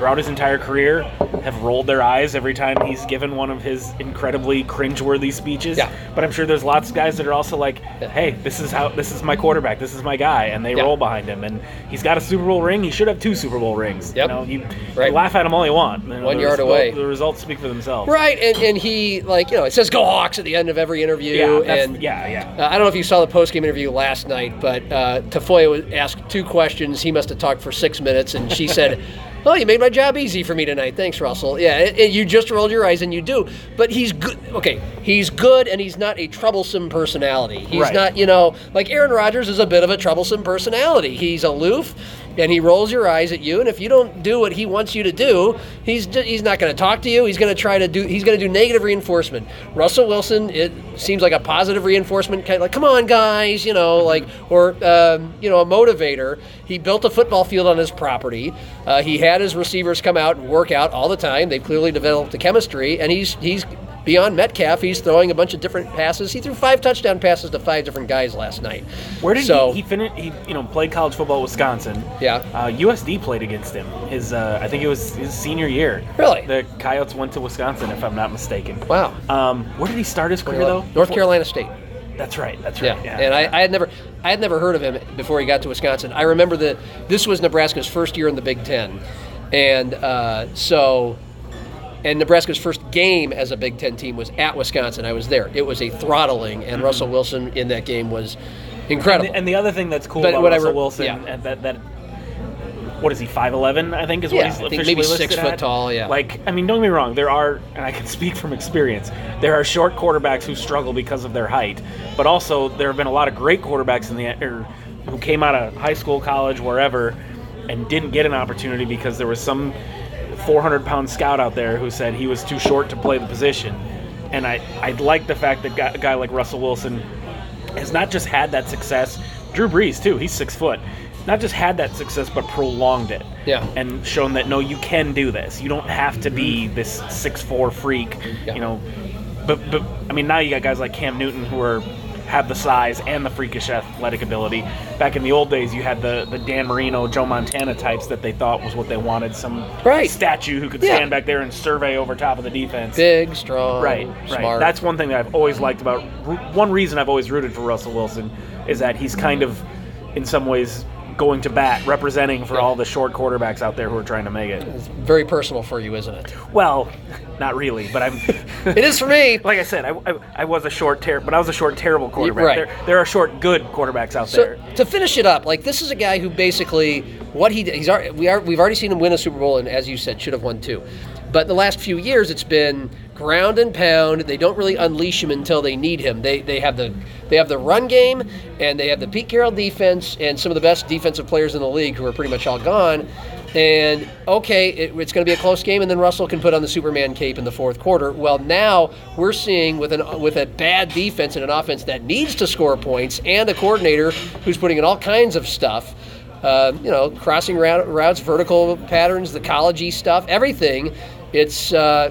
throughout his entire career have rolled their eyes every time he's given one of his incredibly cringeworthy speeches Yeah. but i'm sure there's lots of guys that are also like hey this is how this is my quarterback this is my guy and they Yeah. roll behind him and he's got a super bowl ring he should have two super bowl rings Yep. you know you, Right. you laugh at him all you want You know, One yard result- away. the results speak for themselves Right, and, and he like you know it says "Go Hawks" at the end of every interview, yeah and yeah yeah Uh, I don't know if you saw the post game interview last night, but uh, Tafoya was asked two questions. He must have talked for six minutes, and she said, "Oh, you made my job easy for me tonight. Thanks, Russell." Yeah, and, and you just rolled your eyes, and you do. But he's good. Okay, he's good, and he's not a troublesome personality. He's Right. not, you know, like Aaron Rodgers is a bit of a troublesome personality. He's aloof. And he rolls your eyes at you, and if you don't do what he wants you to do, he's ju- he's not going to talk to you. He's going to try to do he's going to do negative reinforcement. Russell Wilson, it seems like a positive reinforcement, kind of like, come on, guys, you know, like, or, um, you know, a motivator. He built a football field on his property. Uh, he had his receivers come out and work out all the time. They've clearly developed a chemistry, and he's, he's, Beyond Metcalf, he's throwing a bunch of different passes. He threw five touchdown passes to five different guys last night. where did so, he, he finish he you know played college football at wisconsin Yeah. uh, usd played against him his uh, i think it was his senior year Really? the coyotes went to wisconsin if i'm not mistaken Wow. um, where did he start his career though North Carolina State. that's right that's Yeah, right yeah, and I, I had never, I had never heard of him before he got to Wisconsin. I remember that this was Nebraska's first year in the Big Ten, and uh, so, and Nebraska's first game as a Big Ten team was at Wisconsin. I was there. It was a throttling, and mm-hmm. Russell Wilson in that game was incredible. And, and the other thing that's cool But about what I Russell Wilson, yeah. and that that what is he five eleven? I think is Yeah, what he's I officially maybe six foot at. tall, yeah. Like I mean, don't get me wrong. There are, and I can speak from experience. There are short quarterbacks who struggle because of their height, but also there have been a lot of great quarterbacks in the or who came out of high school, college, wherever, and didn't get an opportunity because there was some 400 pound scout out there who said he was too short to play the position. And I, I like the fact that a guy like Russell Wilson has not just had that success. Drew Brees too. He's six foot. Not just had that success, but prolonged it. Yeah. And shown that no, you can do this. You don't have to be mm-hmm. this six four freak. Mm-hmm. Yeah. You know. But but I mean now you got guys like Cam Newton who are have the size and the freakish athletic ability. Back in the old days, you had the, the Dan Marino, Joe Montana types that they thought was what they wanted. Some Right. statue who could Yeah. stand back there and survey over top of the defense. Big, strong, Right, right. smart. That's one thing that I've always liked about. One reason I've always rooted for Russell Wilson is that he's kind of, in some ways, going to bat, representing for all the short quarterbacks out there who are trying to make it. It's very personal for you, isn't it? Well, not really, but I'm. It is for me. Like I said, I, I, I was a short, ter- but I was a short, terrible quarterback. right. There, there are short, good quarterbacks out So there. to finish it up, like this is a guy who basically what he he's already, we are we've already seen him win a Super Bowl and as you said should have won two, but the last few years it's been ground and pound. They don't really unleash him until they need him. They they have the they have the run game and they have the Pete Carroll defense and some of the best defensive players in the league who are pretty much all gone. And okay, it, it's going to be a close game, and then Russell can put on the Superman cape in the fourth quarter. Well, now we're seeing with an with a bad defense and an offense that needs to score points, and a coordinator who's putting in all kinds of stuff. Uh, you know, crossing route, routes, vertical patterns, the collegey stuff, everything. It's uh,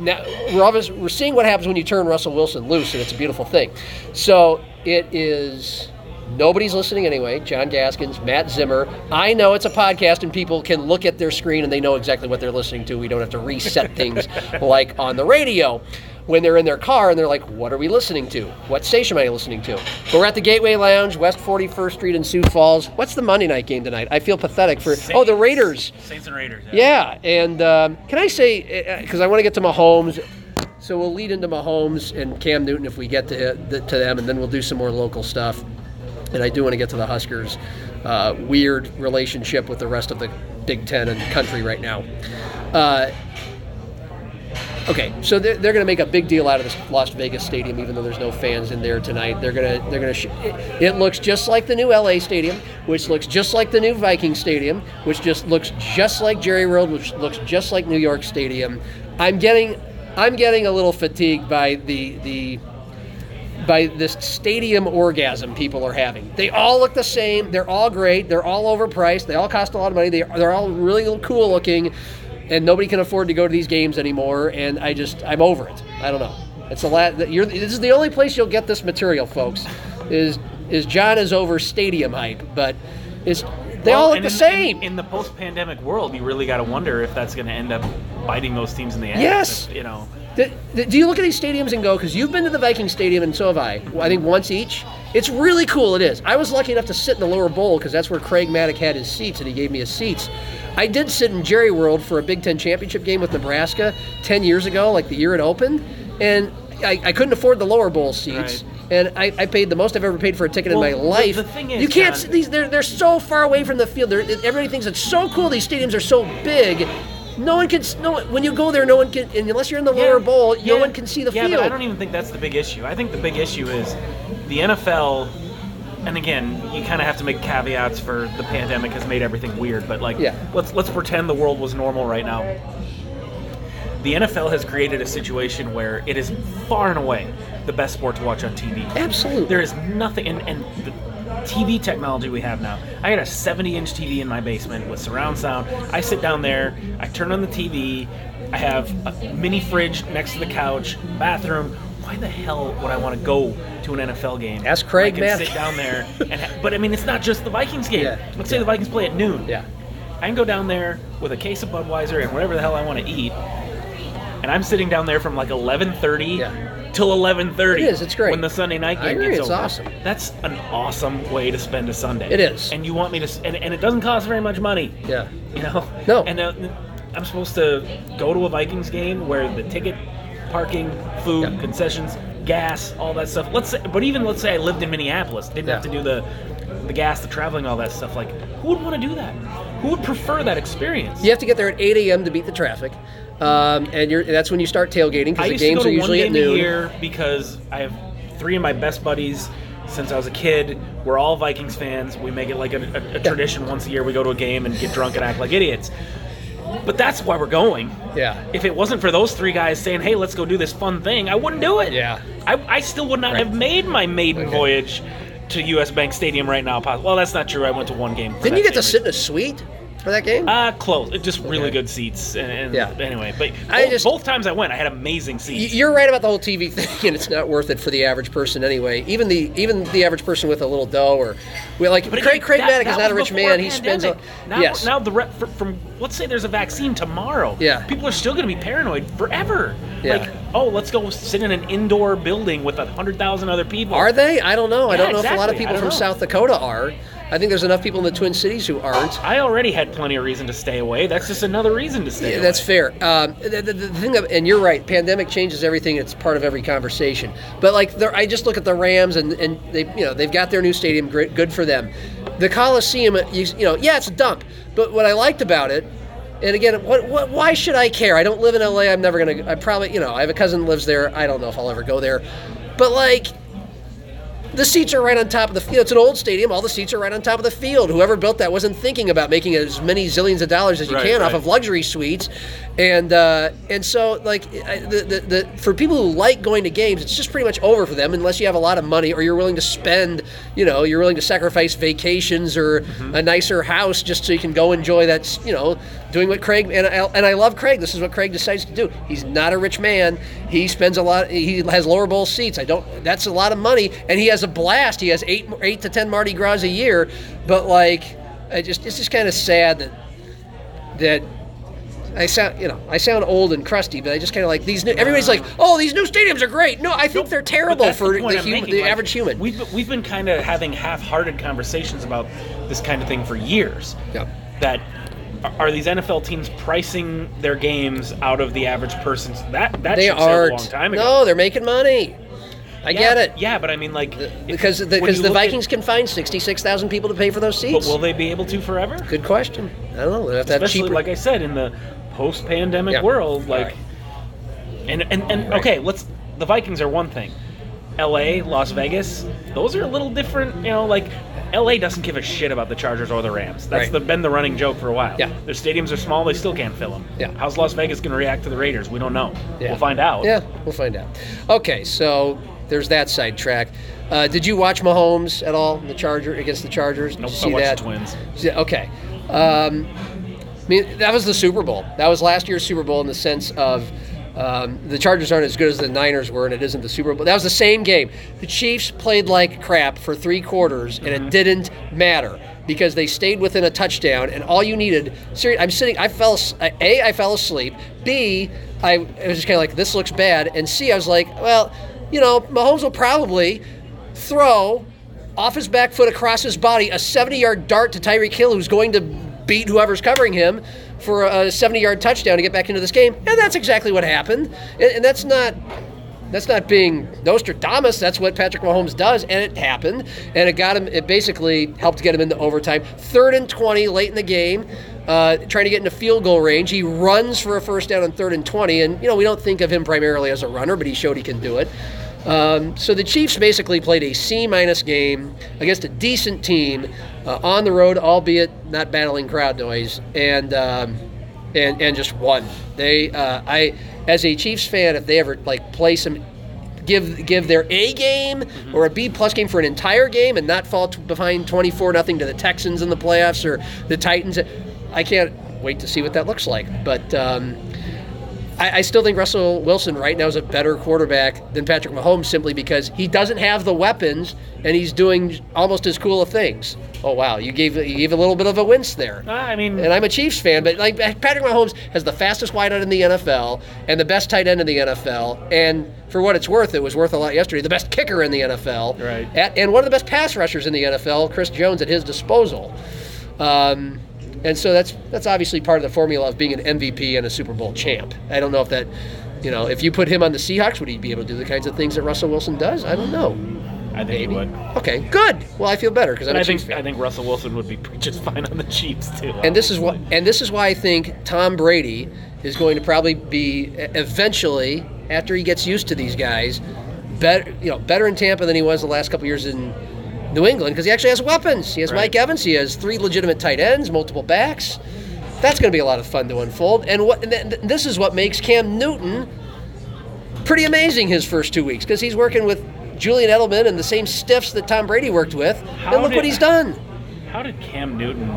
now we're obviously, we're seeing what happens when you turn Russell Wilson loose, and it's a beautiful thing. So it is Nobody's listening anyway. John Gaskins, Matt Zimmer. I know it's a podcast and people can look at their screen and they know exactly what they're listening to. We don't have to reset things like on the radio when they're in their car and they're like, what are we listening to? What station am I listening to? But we're at the Gateway Lounge, West 41st Street in Sioux Falls. What's the Monday night game tonight? I feel pathetic for. Saints. Oh, the Raiders. Saints and Raiders. Yeah, and um, can I say, because I want to get to Mahomes, so we'll lead into Mahomes and Cam Newton if we get to, to them, and then we'll do some more local stuff. And I do want to get to the Huskers' uh, weird relationship with the rest of the Big Ten and country right now. Uh, okay, so they're, they're going to make a big deal out of this Las Vegas stadium, even though there's no fans in there tonight. They're going to they're going to. Sh- it, it looks just like the new LA stadium, which looks just like the new Viking stadium, which just looks just like Jerry World, which looks just like New York Stadium. I'm getting I'm getting a little fatigued by the the by this stadium orgasm people are having. They all look the same. They're all great. They're all overpriced. They all cost a lot of money. They, they're all really cool looking, and nobody can afford to go to these games anymore. And I just, I'm over it. I don't know. It's a lot. You're, this is the only place you'll get this material, folks. Is is John is over stadium hype, but it's they Well, all look the in, same. In, in the post-pandemic world, you really got to wonder if that's going to end up biting those teams in the ass. Yes. If, you know. Do, do you look at these stadiums and go, because you've been to the Viking Stadium and so have I, I think once each? It's really cool, it is. I was lucky enough to sit in the lower bowl because that's where Craig Maddock had his seats and he gave me his seats. I did sit in Jerry World for a Big Ten championship game with Nebraska 10 years ago, like the year it opened, and I, I couldn't afford the lower bowl seats. Right. And I, I paid the most I've ever paid for a ticket Well, in my life. the thing is, you can't. John- see these they're they're so far away from the field. They're, everybody thinks it's so cool. These stadiums are so big. No one can. No when you go there, no one can. And unless you're in the lower bowl, no one can see the yeah, field. but I don't even think that's the big issue. I think the big issue is the NFL. And again, you kind of have to make caveats for the pandemic has made everything weird. But like, Yeah. let's let's pretend the world was normal right now. The NFL has created a situation where it is far and away the best sport to watch on TV. Absolutely. There is nothing, and, and the TV technology we have now. I got a 70 inch TV in my basement with surround sound. I sit down there, I turn on the TV, I have a mini fridge next to the couch, bathroom. Why the hell would I want to go to an NFL game? Ask Craig, I can man. sit down there, and ha- but I mean, it's not just the Vikings game. Yeah, Let's say the Vikings play at noon. yeah. I can go down there with a case of Budweiser and whatever the hell I want to eat, and I'm sitting down there from like 11:30 Yeah. till 11:30. It is, it's great. When the Sunday night I game agree, gets it's over. awesome. That's an awesome way to spend a Sunday. It is. And you want me to, and, and it doesn't cost very much money. Yeah. You know. No. And uh, I'm supposed to go to a Vikings game where the ticket, parking, food, Yeah. concessions, gas, all that stuff. Let's say, but even let's say I lived in Minneapolis, didn't have to do the the gas, the traveling, all that stuff. Like, who would want to do that? Who would prefer that experience? You have to get there at 8 a.m. to beat the traffic, um, and you're, that's when you start tailgating because the games are usually at noon. year because I have three of my best buddies since I was a kid. We're all Vikings fans. We make it like a, a, a tradition once a year. We go to a game and get drunk and act like idiots. But that's why we're going. Yeah. If it wasn't for those three guys saying, "Hey, let's go do this fun thing," I wouldn't do it. Yeah. I, I still would not Right. have made my maiden Okay. voyage to U.S. Bank Stadium right now. Well, that's not true. I went to one game. Didn't you get to sit in a suite for that game? uh, close. Just really Okay. good seats. And, and Yeah. anyway, but I both, just- both times I went, I had amazing seats. You're right about the whole TV thing, and it's not worth it for the average person anyway. Even the even the average person with a little dough, or well, like But Craig Craig that- Maddock is not a rich man. He spends. A, now, yes. now the re- fr- from let's say there's a vaccine tomorrow. Yeah. people are still going to be paranoid forever. Yeah. Like, oh, let's go sit in an indoor building with a hundred thousand other people. Are they? I don't know. I don't know if a lot of people from know. South Dakota are. I think there's enough people in the Twin Cities who aren't. I already had plenty of reason to stay away. That's just another reason to stay Yeah, away. that's fair. Um, the, the, the thing, of, and you're right. Pandemic changes everything. It's part of every conversation. But like, I just look at the Rams, and, and they, you know, they've got their new stadium. Great, good for them. The Coliseum, you, you know, yeah, it's a dump. But what I liked about it, and again, what, what, why should I care? I don't live in LA. I'm never gonna. I probably, you know, I have a cousin lives there. I don't know if I'll ever go there. But like, the seats are right on top of the field. It's an old stadium. All the seats are right on top of the field. Whoever built that wasn't thinking about making as many zillions of dollars as you Right, can off of luxury suites, and uh, and so like I- the, the, the for people who like going to games, it's just pretty much over for them unless you have a lot of money or you're willing to spend. You know, you're willing to sacrifice vacations or Mm-hmm. a nicer house just so you can go enjoy that. You know, doing what Craig and I, and I love Craig. This is what Craig decides to do. He's not a rich man. He spends a lot. He has lower bowl seats. I don't. That's a lot of money, and he has a blast. He has eight eight to ten Mardi Gras a year. But like, I just it's just kind of sad that that. I sound, you know, I sound old and crusty, but I just kind of like these. New, everybody's like, "Oh, these new stadiums are great." No, I think they're terrible for the, I'm making, the like, average human. We've we've been kind of having half-hearted conversations about this kind of thing for years. Yeah. That are these NFL teams pricing their games out of the average person's that that they ship sailed are a long time ago. no, they're making money. I Yeah, get it. Yeah, but I mean, like because the, because the look at- Vikings can find sixty six thousand people to pay for those but seats. will they be able to forever? Good question. I don't know. They have to have Especially cheaper. like I said in the post-pandemic Yeah. world, like, Right. and and and okay, let's. The Vikings are one thing. L.A., Las Vegas, those are a little different. You know, like L.A. doesn't give a shit about the Chargers or the Rams. That's Right. the, been the running joke for a while. Yeah. Their stadiums are small; they still can't fill them. Yeah. How's Las Vegas going to react to the Raiders? We don't know. Yeah. We'll find out. Yeah, we'll find out. Okay, so there's that sidetrack. Uh, did you watch Mahomes at all? The Charger against the Chargers? Did Nope, you I see watched that? the Twins. Okay. Um, I mean, that was the Super Bowl. That was last year's Super Bowl in the sense of um, the Chargers aren't as good as the Niners were, and it isn't the Super Bowl. That was the same game. The Chiefs played like crap for three quarters, and Mm-hmm. it didn't matter because they stayed within a touchdown. And all you needed, seriously, I'm sitting. I fell. A, I fell asleep. B, I, I was just kind of like, this looks bad. And C, I was like, well, you know, Mahomes will probably throw off his back foot across his body a 70 yard dart to Tyreek Hill, who's going to beat whoever's covering him for a 70 yard touchdown to get back into this game. And that's exactly what happened. And, that's not. That's not being Nostradamus. That's what Patrick Mahomes does, and it happened. And it got him. It basically helped get him into overtime. Third and twenty late in the game, uh, trying to get into field goal range. He runs for a first down on third and twenty. And you know we don't think of him primarily as a runner, but he showed he can do it. Um, so the Chiefs basically played a C minus game against a decent team uh, on the road, albeit not battling crowd noise, and um, and and just won. They uh, I as a Chiefs fan, if they ever like play some. Give, give their A game or a B plus game for an entire game and not fall t- behind 24 nothing to the Texans in the playoffs or the Titans. I can't wait to see what that looks like. But um, I, I still think Russell Wilson right now is a better quarterback than Patrick Mahomes simply because he doesn't have the weapons and he's doing almost as cool of things. Oh wow, you gave you gave a little bit of a wince there. Ah, I mean, And I'm a Chiefs fan, but like Patrick Mahomes has the fastest wideout in the NFL and the best tight end in the NFL, and for what it's worth, it was worth a lot yesterday. The best kicker in the NFL, Right. At, and one of the best pass rushers in the NFL, Chris Jones, at his disposal. Um, and so that's that's obviously part of the formula of being an MVP and a Super Bowl champ. I don't know if that, you know, if you put him on the Seahawks, would he be able to do the kinds of things that Russell Wilson does? I don't know. I think he Maybe. would. Okay, good. Well, I feel better because I'm And a I think fan. I think Russell Wilson would be just fine on the Chiefs too. And this is what, and this is why I think Tom Brady is going to probably be eventually, after he gets used to these guys, better, you know, better in Tampa than he was the last couple years in New England because he actually has weapons. He has Right. Mike Evans. He has three legitimate tight ends, multiple backs. That's going to be a lot of fun to unfold. And what, and th- this is what makes Cam Newton pretty amazing his first two weeks because he's working with Julian Edelman and the same stiffs that Tom Brady worked with. How and look did- what he's done. How did Cam Newton?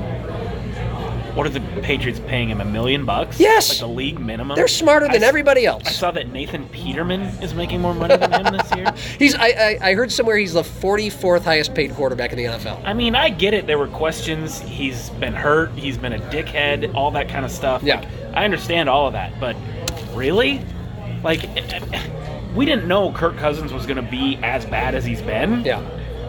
What are the Patriots paying him? A million bucks? Yes. like the league minimum. They're smarter than s- everybody else. I saw that Nathan Peterman is making more money than him this year. He's. I, I, I heard somewhere he's the 44th highest paid quarterback in the NFL. I mean, I get it. There were questions. He's been hurt. He's been a dickhead. All that kind of stuff. Yeah. Like, I understand all of that, but really, like, we didn't know Kirk Cousins was going to be as bad as he's been. Yeah.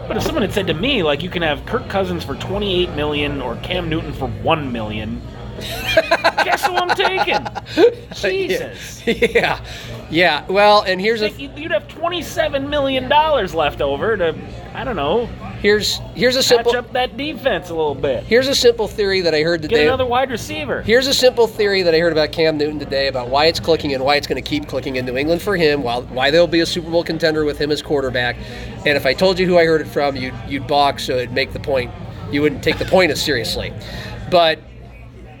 But if someone had said to me, like, you can have Kirk Cousins for 28 million or Cam Newton for 1 million, Guess who I'm taking? Jesus. yeah, yeah. Well, and here's a You'd have twenty-seven million dollars left over to, I don't know, here's here's a simple up that defense a little bit. here's a simple theory that I heard today. Get another wide receiver. Here's a simple theory that I heard about Cam Newton today about why it's clicking and why it's going to keep clicking in New England for him, while why they'll be a Super Bowl contender with him as quarterback. And if I told you who I heard it from, you'd you'd balk, so it'd make the point. You wouldn't take the point as seriously. But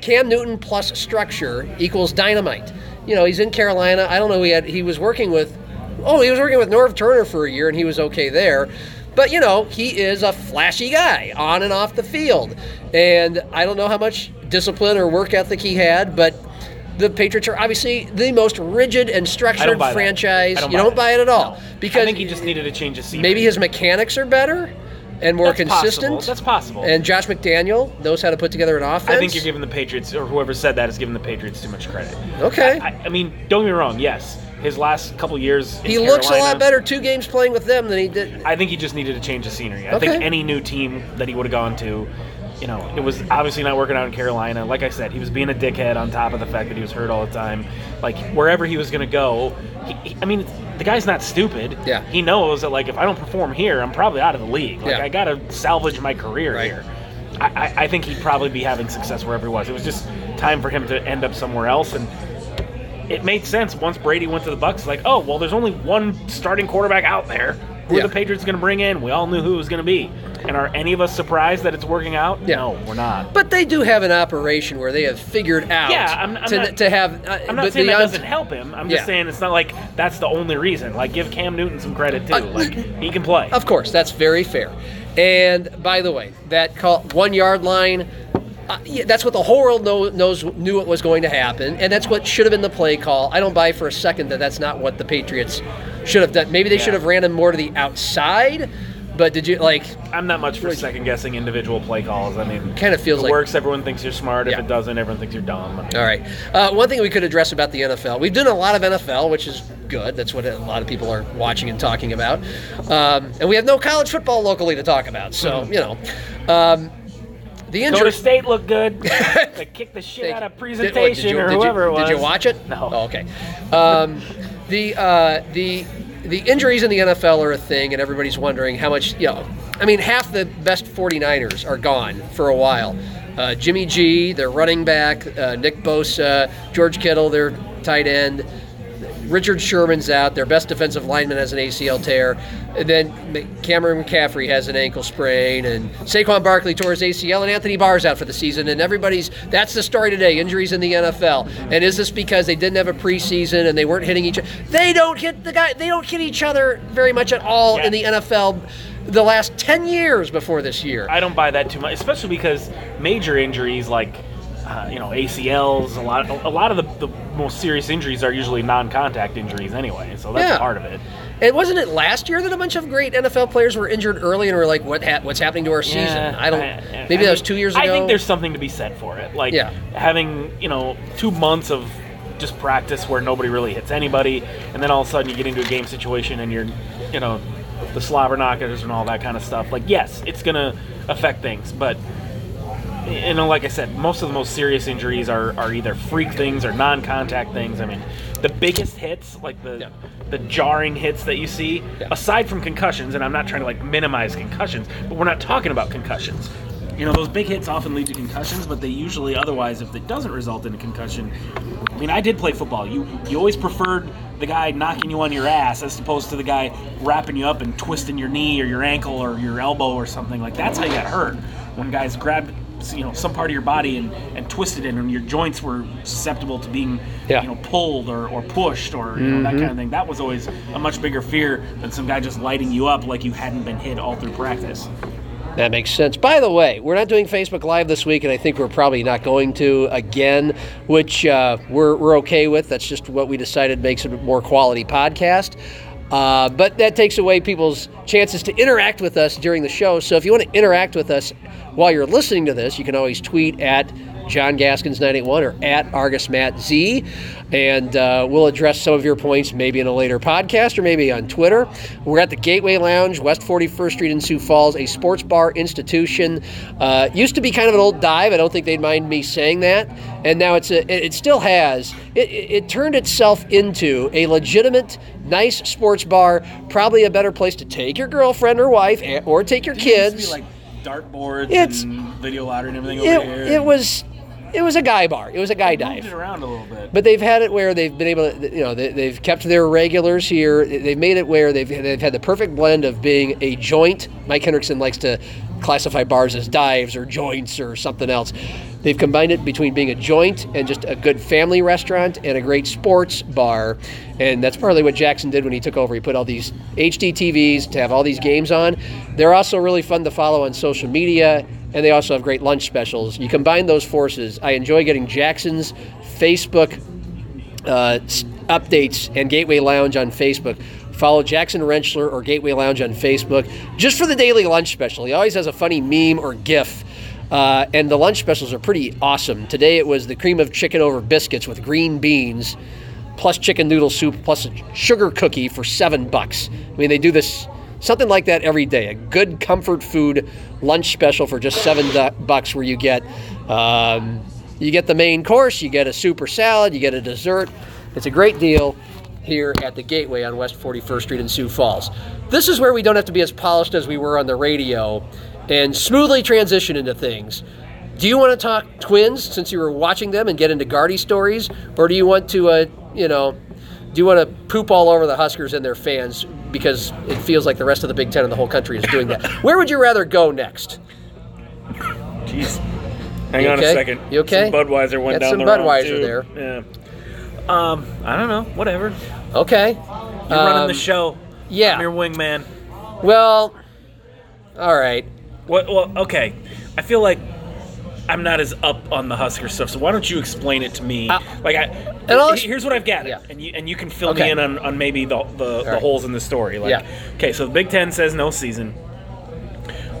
Cam Newton plus structure equals dynamite. You know, he's in Carolina. I don't know. He had he was working with. Oh, he was working with Norv Turner for a year, and he was okay there. But you know, he is a flashy guy on and off the field, and I don't know how much discipline or work ethic he had, but. The Patriots are obviously the most rigid and structured don't buy that. franchise. Don't you don't buy it at all No. because I think he just needed a change of scenery. maybe his mechanics are better and more That's consistent. possible. That's possible. And Josh McDaniel knows how to put together an offense. I think you're giving the Patriots, or whoever said that, is giving the Patriots too much credit. Okay. I, I mean, don't get me wrong. Yes, his last couple years. in He looks a lot better two games playing with them than he did. I think he just needed to change the scenery. I Okay. think any new team that he would have gone to, you know, it was obviously not working out in Carolina. Like I said, he was being a dickhead on top of the fact that he was hurt all the time. Like wherever he was going to go, he, he- I mean, the guy's not stupid. Yeah. He knows that like if I don't perform here, I'm probably out of the league. Like Yeah. I got to salvage my career Right. here. I, I, I think he'd probably be having success wherever he was. It was just time for him to end up somewhere else and it made sense once Brady went to the Bucks. Like, oh well, there's only one starting quarterback out there. Who Yeah. are the Patriots going to bring in? We all knew who it was going to be. And are any of us surprised that it's working out? Yeah. No, we're not. But they do have an operation where they have figured out Yeah, I'm- I'm to, not- to have. Uh, I'm not but saying that doesn't help him. I'm just saying it's not like that's the only reason. Like, give Cam Newton some credit too. Uh, like, he can play. Of course, that's very fair. And by the way, that call, one yard line, uh, yeah, that's what the whole world know, knows knew it was going to happen, and that's what should have been the play call. I don't buy for a second that that's not what the Patriots should have done. Maybe they should have ran him more to the outside. But did you like? I'm not much for second guessing individual play calls. I mean, Kinda feels it like- works. Everyone thinks you're smart. If Yeah. it doesn't, everyone thinks you're dumb. I mean, All right. Uh, one thing we could address about the NFL. We've done a lot of NFL, which is good. That's what a lot of people are watching and talking about. Um, and we have no college football locally to talk about. So you know, um, the Dakota injury. State looked good. they kicked the shit out of Did- presentation did you- or did you- whoever it was. Did you watch it? No. Oh, okay. Um, the uh, the the injuries in the NFL are a thing, and everybody's wondering how much. You know, I mean, half the best 49ers are gone for a while. Uh, Jimmy G, their running back, uh, Nick Bosa, George Kittle, their tight end. Richard Sherman's out. Their best defensive lineman has an ACL tear. And then Cameron McCaffrey has an ankle sprain. And Saquon Barkley tore his ACL. And Anthony Barr's out for the season. And everybody's that's the story today injuries in the NFL. And is this because they didn't have a preseason and they weren't hitting each other? They don't hit the guy, they don't hit each other very much at all in the NFL the last 10 years before this year. I don't buy that too much, especially because major injuries like uh, you know ACLs, a lot, a lot of the, the most serious injuries are usually non-contact injuries anyway. So that's Yeah. part of it. And wasn't it last year that a bunch of great NFL players were injured early and were like, "What ha- what's happening to our season?" Yeah, I don't. I- maybe I that was two years ago. I think there's something to be said for it. Like Yeah. having you know two months of just practice where nobody really hits anybody, and then all of a sudden you get into a game situation and you're you know the slobber knockers and all that kind of stuff. Like yes, it's gonna affect things, but you know, like I said, most of the most serious injuries are, are either freak things or non-contact things. I mean, the biggest hits, like the Yeah. the jarring hits that you see, Yeah. aside from concussions, and I'm not trying to like minimize concussions, but we're not talking about concussions. You know, those big hits often lead to concussions, but they usually otherwise, if it doesn't result in a concussion, I mean, I did play football. You you always preferred the guy knocking you on your ass as opposed to the guy wrapping you up and twisting your knee or your ankle or your elbow or something like that's how you got hurt when guys grabbed you know some part of your body and, and twisted it and your joints were susceptible to being Yeah. you know pulled or, or pushed or you know that kind of thing that was always a much bigger fear than some guy just lighting you up like you hadn't been hit all through practice That makes sense. By the way, we're not doing Facebook Live this week, and I think we're probably not going to again, which uh, we're, we're okay with. That's just what we decided makes it a more quality podcast. Uh, but that takes away people's chances to interact with us during the show. So if you want to interact with us while you're listening to this, you can always tweet at John Gaskins 981 or at Argus Matt Z, and uh, we'll address some of your points maybe in a later podcast or maybe on Twitter. We're at the Gateway Lounge, West 41st Street in Sioux Falls, a sports bar institution. Uh, used to be kind of an old dive. I don't think they'd mind me saying that, and now it's a. It, still has. It, it, it turned itself into a legitimate, nice sports bar. Probably a better place to take your girlfriend or wife, or take your It used to kids. dartboards It's- and video lottery and everything over it, here. it was. It was a guy bar. It was a guy They moved dive. it around a little bit. But they've had it where they've been able to, you know, they, they've kept their regulars here. They've made it where they've, they've had the perfect blend of being a joint. Mike Hendrickson likes to classify bars as dives or joints or something else. They've combined it between being a joint and just a good family restaurant and a great sports bar. And that's partly what Jackson did when he took over. He put all these HD TVs to have all these games on. They're also really fun to follow on social media and they also have great lunch specials. You combine those forces. I enjoy getting Jackson's Facebook uh, updates and Gateway Lounge on Facebook. Follow Jackson Wrenchler or Gateway Lounge on Facebook just for the daily lunch special. He always has a funny meme or GIF. Uh, and the lunch specials are pretty awesome. Today it was the cream of chicken over biscuits with green beans, plus chicken noodle soup, plus a sugar cookie for seven bucks. I mean, they do this something like that every day. A good comfort food lunch special for just seven bucks, where you get um, you get the main course, you get a super salad, you get a dessert. It's a great deal here at the Gateway on West 41st Street in Sioux Falls. This is where we don't have to be as polished as we were on the radio and smoothly transition into things. Do you want to talk twins since you were watching them and get into Gardy stories, or do you want to, uh, you know, do you want to poop all over the Huskers and their fans because it feels like the rest of the Big Ten and the whole country is doing that? Where would you rather go next? Jeez. Hang You on okay? a second. You okay? Some Budweiser went Got down some the wrong Budweiser tube. there. Yeah. Um, I don't know. Whatever. Okay. You're running Um, the show. yeah. I'm your wingman. Well, all right. What? Well, okay. I feel like I'm not as up on the Husker stuff, so why don't you explain it to me? Uh, like, I here's what I've gathered, Yeah. and you and you can fill Okay. me in on, on maybe the the, the right. holes in the story. Like, Yeah. okay, so the Big Ten says no season.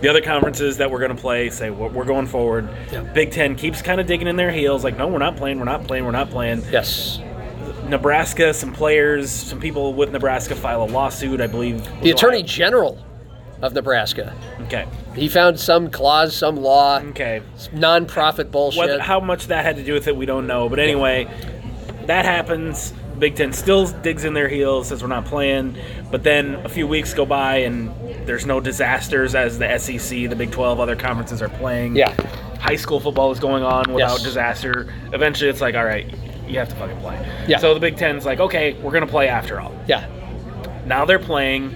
The other conferences that we're going to play say "Well, we're going forward. Yeah. Big Ten keeps kind of digging in their heels, like, no, we're not playing, we're not playing, we're not playing. Yes. Nebraska, some players, some people with Nebraska file a lawsuit, I believe. The Attorney General of Nebraska. Okay. He found some clause, some law, Okay. non-profit bullshit. Whether, how much that had to do with it, we don't know. But anyway, that happens. Big Ten still digs in their heels, says we're not playing. But then a few weeks go by and there's no disasters as the SEC, the Big 12, other conferences are playing. Yeah. High school football is going on without Yes. disaster. Eventually, it's like, all right, you have to fucking play. Yeah. So the Big Ten's like, okay, we're going to play after all. yeah. Now they're playing.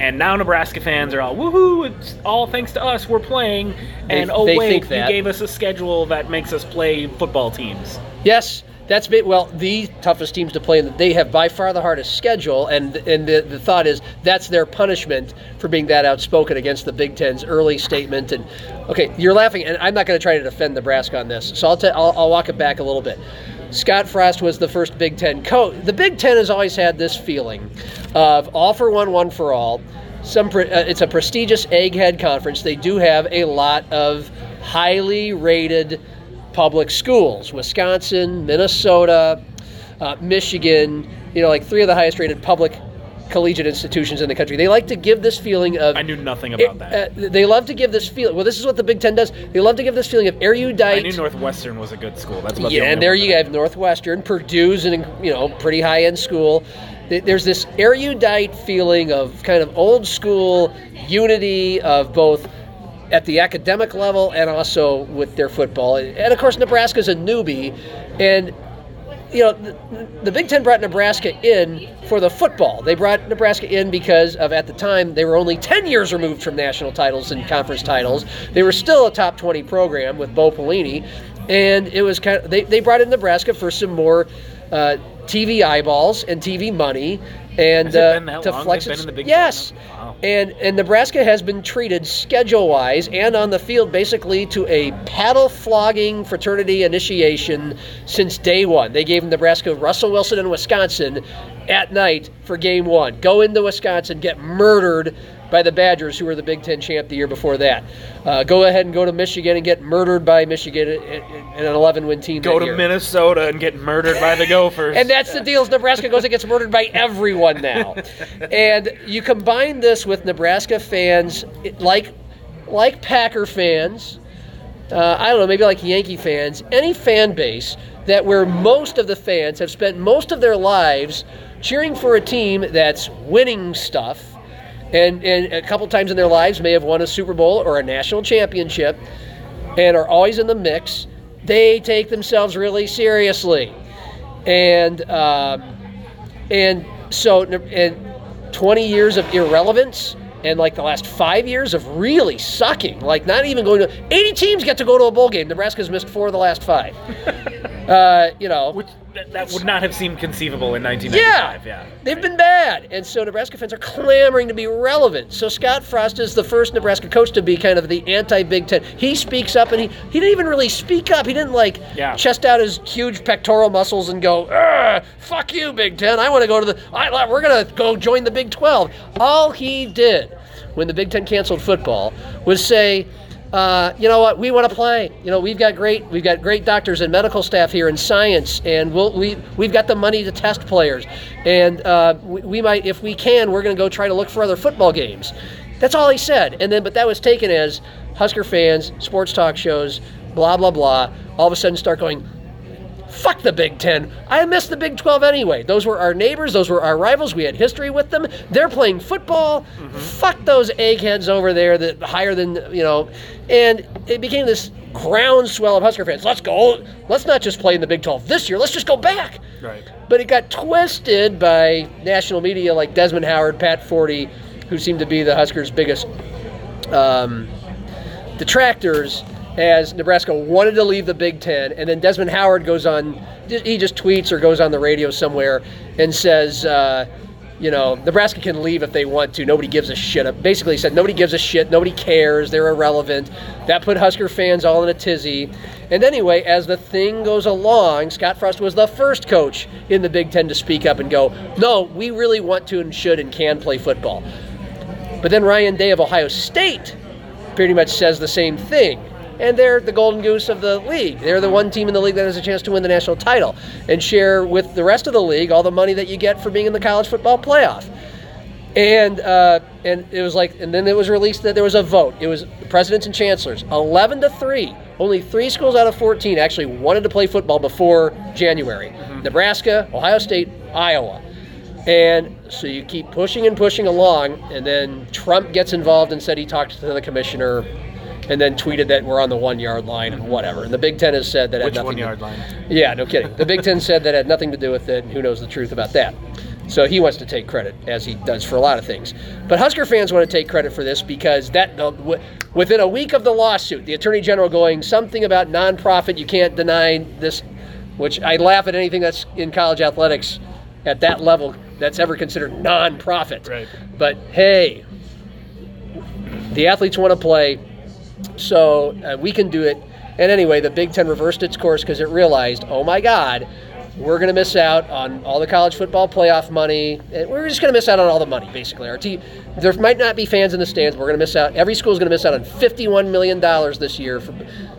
And now Nebraska fans are all woohoo! It's all thanks to us. We're playing, and They- oh they wait, you gave us a schedule that makes us play football teams. Yes, that's been, well the toughest teams to play, they have by far the hardest schedule. And and the, the thought is that's their punishment for being that outspoken against the Big Ten's early statement. And okay, you're laughing, and I'm not going to try to defend Nebraska on this, so I'll, i I'll I'll walk it back a little bit. Scott Frost was the first Big Ten coach. The Big Ten has always had this feeling of all for one, one for all. Some pre- uh, it's a prestigious egghead conference. They do have a lot of highly rated public schools Wisconsin, Minnesota, uh, Michigan, you know, like three of the highest rated public collegiate institutions in the country. They like to give this feeling of. I knew nothing about it- that. uh, they love to give this feeling. Well, this is what the Big Ten does. They love to give this feeling of erudite. I knew Northwestern was a good school. That's about the Yeah, only and there you have Northwestern, Purdue's an you know pretty high end school. There's this erudite feeling of kind of old school unity of both at the academic level and also with their football. And of course, Nebraska's a newbie, and you know, the, the Big Ten brought Nebraska in for the football. They brought Nebraska in because of, at the time, they were only 10 years removed from national titles and conference titles. They were still a top 20 program with Bo Pelini. And it was kind of, they, they brought in Nebraska for some more uh, TV eyeballs and TV money. And uh, to long flex they've its- been in the Big yes. Wow. And and Nebraska has been treated schedule wise and on the field basically to a paddle flogging fraternity initiation since day one. They gave Nebraska Russell Wilson in Wisconsin at night for game one. Go into Wisconsin, get murdered by the Badgers, who were the Big Ten champ the year before that. Uh, go ahead and go to Michigan and get murdered by Michigan in in an 11-win team. Go to year. Minnesota and get murdered by the Gophers. And that's the deal. Is Nebraska goes and gets murdered by everyone now. and you combine this with Nebraska fans, like like Packer fans, uh, I don't know, maybe like Yankee fans, any fan base that where most of the fans have spent most of their lives cheering for a team that's winning stuff, and and a couple times in their lives may have won a Super Bowl or a national championship, and are always in the mix. They take themselves really seriously. And um, and so and 20 years of irrelevance and like the last five years of really sucking like not even going to 80 teams get to go to a bowl game. Nebraska's missed four of the last five uh, you know Which that, that would not have seemed conceivable in 1995. Yeah. they've been bad, and so Nebraska fans are clamoring to be relevant. So Scott Frost is the first Nebraska coach to be kind of the anti-Big Ten. He speaks up, and he he didn't even really speak up. He didn't like Yeah. chest out his huge pectoral muscles and go, "Ugh, "Fuck you, Big Ten! I want to go to the. I, we're gonna go join the Big 12." All he did when the Big Ten canceled football was say. Uh, you know what? We want to play. You know, we've got great, we've got great doctors and medical staff here in science, and we'll, we we've got the money to test players, and uh, we, we might, if we can, we're going to go try to look for other football games. That's all he said, and then but that was taken as Husker fans, sports talk shows, blah blah blah. All of a sudden, start going, Fuck the Big Ten. I miss the Big 12 anyway. Those were our neighbors. Those were our rivals. We had history with them. They're playing football. Fuck those eggheads over there that higher than, you know. And it became this groundswell of Husker fans. Let's go. Let's not just play in the Big 12 this year. Let's just go back. Right. But it got twisted by national media like Desmond Howard, Pat Forde, who seemed to be the Huskers' biggest um, detractors as Nebraska wanted to leave the Big Ten, and then Desmond Howard goes on, he just tweets or goes on the radio somewhere and says, uh, you know, Nebraska can leave if they want to. Nobody gives a shit. Basically, he said nobody gives a shit. Nobody cares. They're irrelevant. That put Husker fans all in a tizzy. And anyway, as the thing goes along, Scott Frost was the first coach in the Big Ten to speak up and go, no, we really want to and should and can play football. But then Ryan Day of Ohio State pretty much says the same thing. And they're the golden goose of the league. They're the one team in the league that has a chance to win the national title and share with the rest of the league all the money that you get for being in the college football playoff. And uh, and it was like, and then it was released that there was a vote. It was presidents and chancellors, eleven to three. Only three schools out of fourteen actually wanted to play football before January: Nebraska, Ohio State, Iowa. And so you keep pushing and pushing along, and then Trump gets involved and said he talked to the commissioner, and then tweeted that we're on the one yard line and mm-hmm. whatever. And the Big Ten has said that had Which nothing one to- yard line? yeah, no kidding. The Big Ten said that had nothing to do with it, and who knows the truth about that. So he wants to take credit, as he does for a lot of things. But Husker fans want to take credit for this because that w- within a week of the lawsuit, the Attorney General going something about nonprofit, you can't deny this, which I laugh at anything that's in college athletics at that level that's ever considered nonprofit. Right. But hey, the athletes want to play, so uh, we can do it. And anyway, the Big Ten reversed its course because it realized, oh my God, we're going to miss out on all the college football playoff money. We're just going to miss out on all the money, basically. Our team, there might not be fans in the stands. We're going to miss out. Every school is going to miss out on fifty-one million dollars this year. For,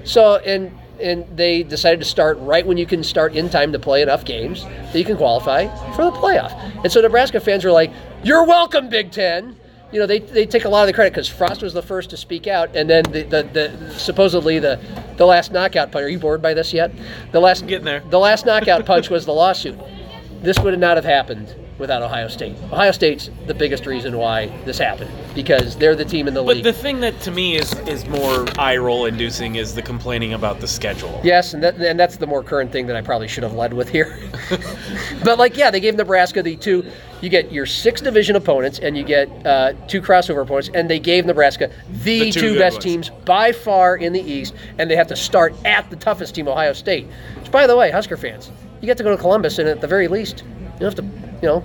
so and and they decided to start right when you can start in time to play enough games that you can qualify for the playoff. And so Nebraska fans were like, "You're welcome, Big Ten." You know, they, they take a lot of the credit because Frost was the first to speak out, and then the, the, the supposedly the the last knockout punch. Are you bored by this yet? The last Getting there. The last knockout punch was the lawsuit. This would not have happened without Ohio State. Ohio State's the biggest reason why this happened because they're the team in the But league. But the thing that to me is is more eye roll inducing is the complaining about the schedule. Yes, and, that, and that's the more current thing that I probably should have led with here. but like, yeah, they gave Nebraska the two. You get your six division opponents, and you get uh, two crossover opponents, and they gave Nebraska the, The two two best ones. teams by far in the East, and they have to start at the toughest team, Ohio State. Which, by the way, Husker fans, you get to go to Columbus, and at the very least, you don't have to, you know,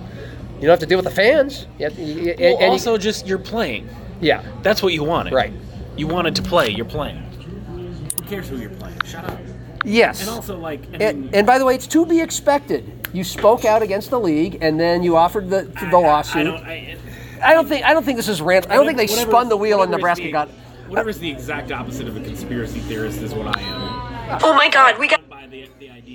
you don't have to deal with the fans. You to, you- and- Well, and you- also just you're playing. yeah, That's what you wanted. Right. You wanted to play. You're playing. Who cares who you're playing? Shut up. yes. And also, like, I mean, And, and by the way, it's to be expected. You spoke out against the league, and then you offered the the I- I- lawsuit. I don't, I, I don't think I don't think this is random. I don't think they Whatever- spun the wheel and Nebraska the- got. Whatever's the exact opposite of a conspiracy theorist is what I am. Oh my god, we got By the, the idea that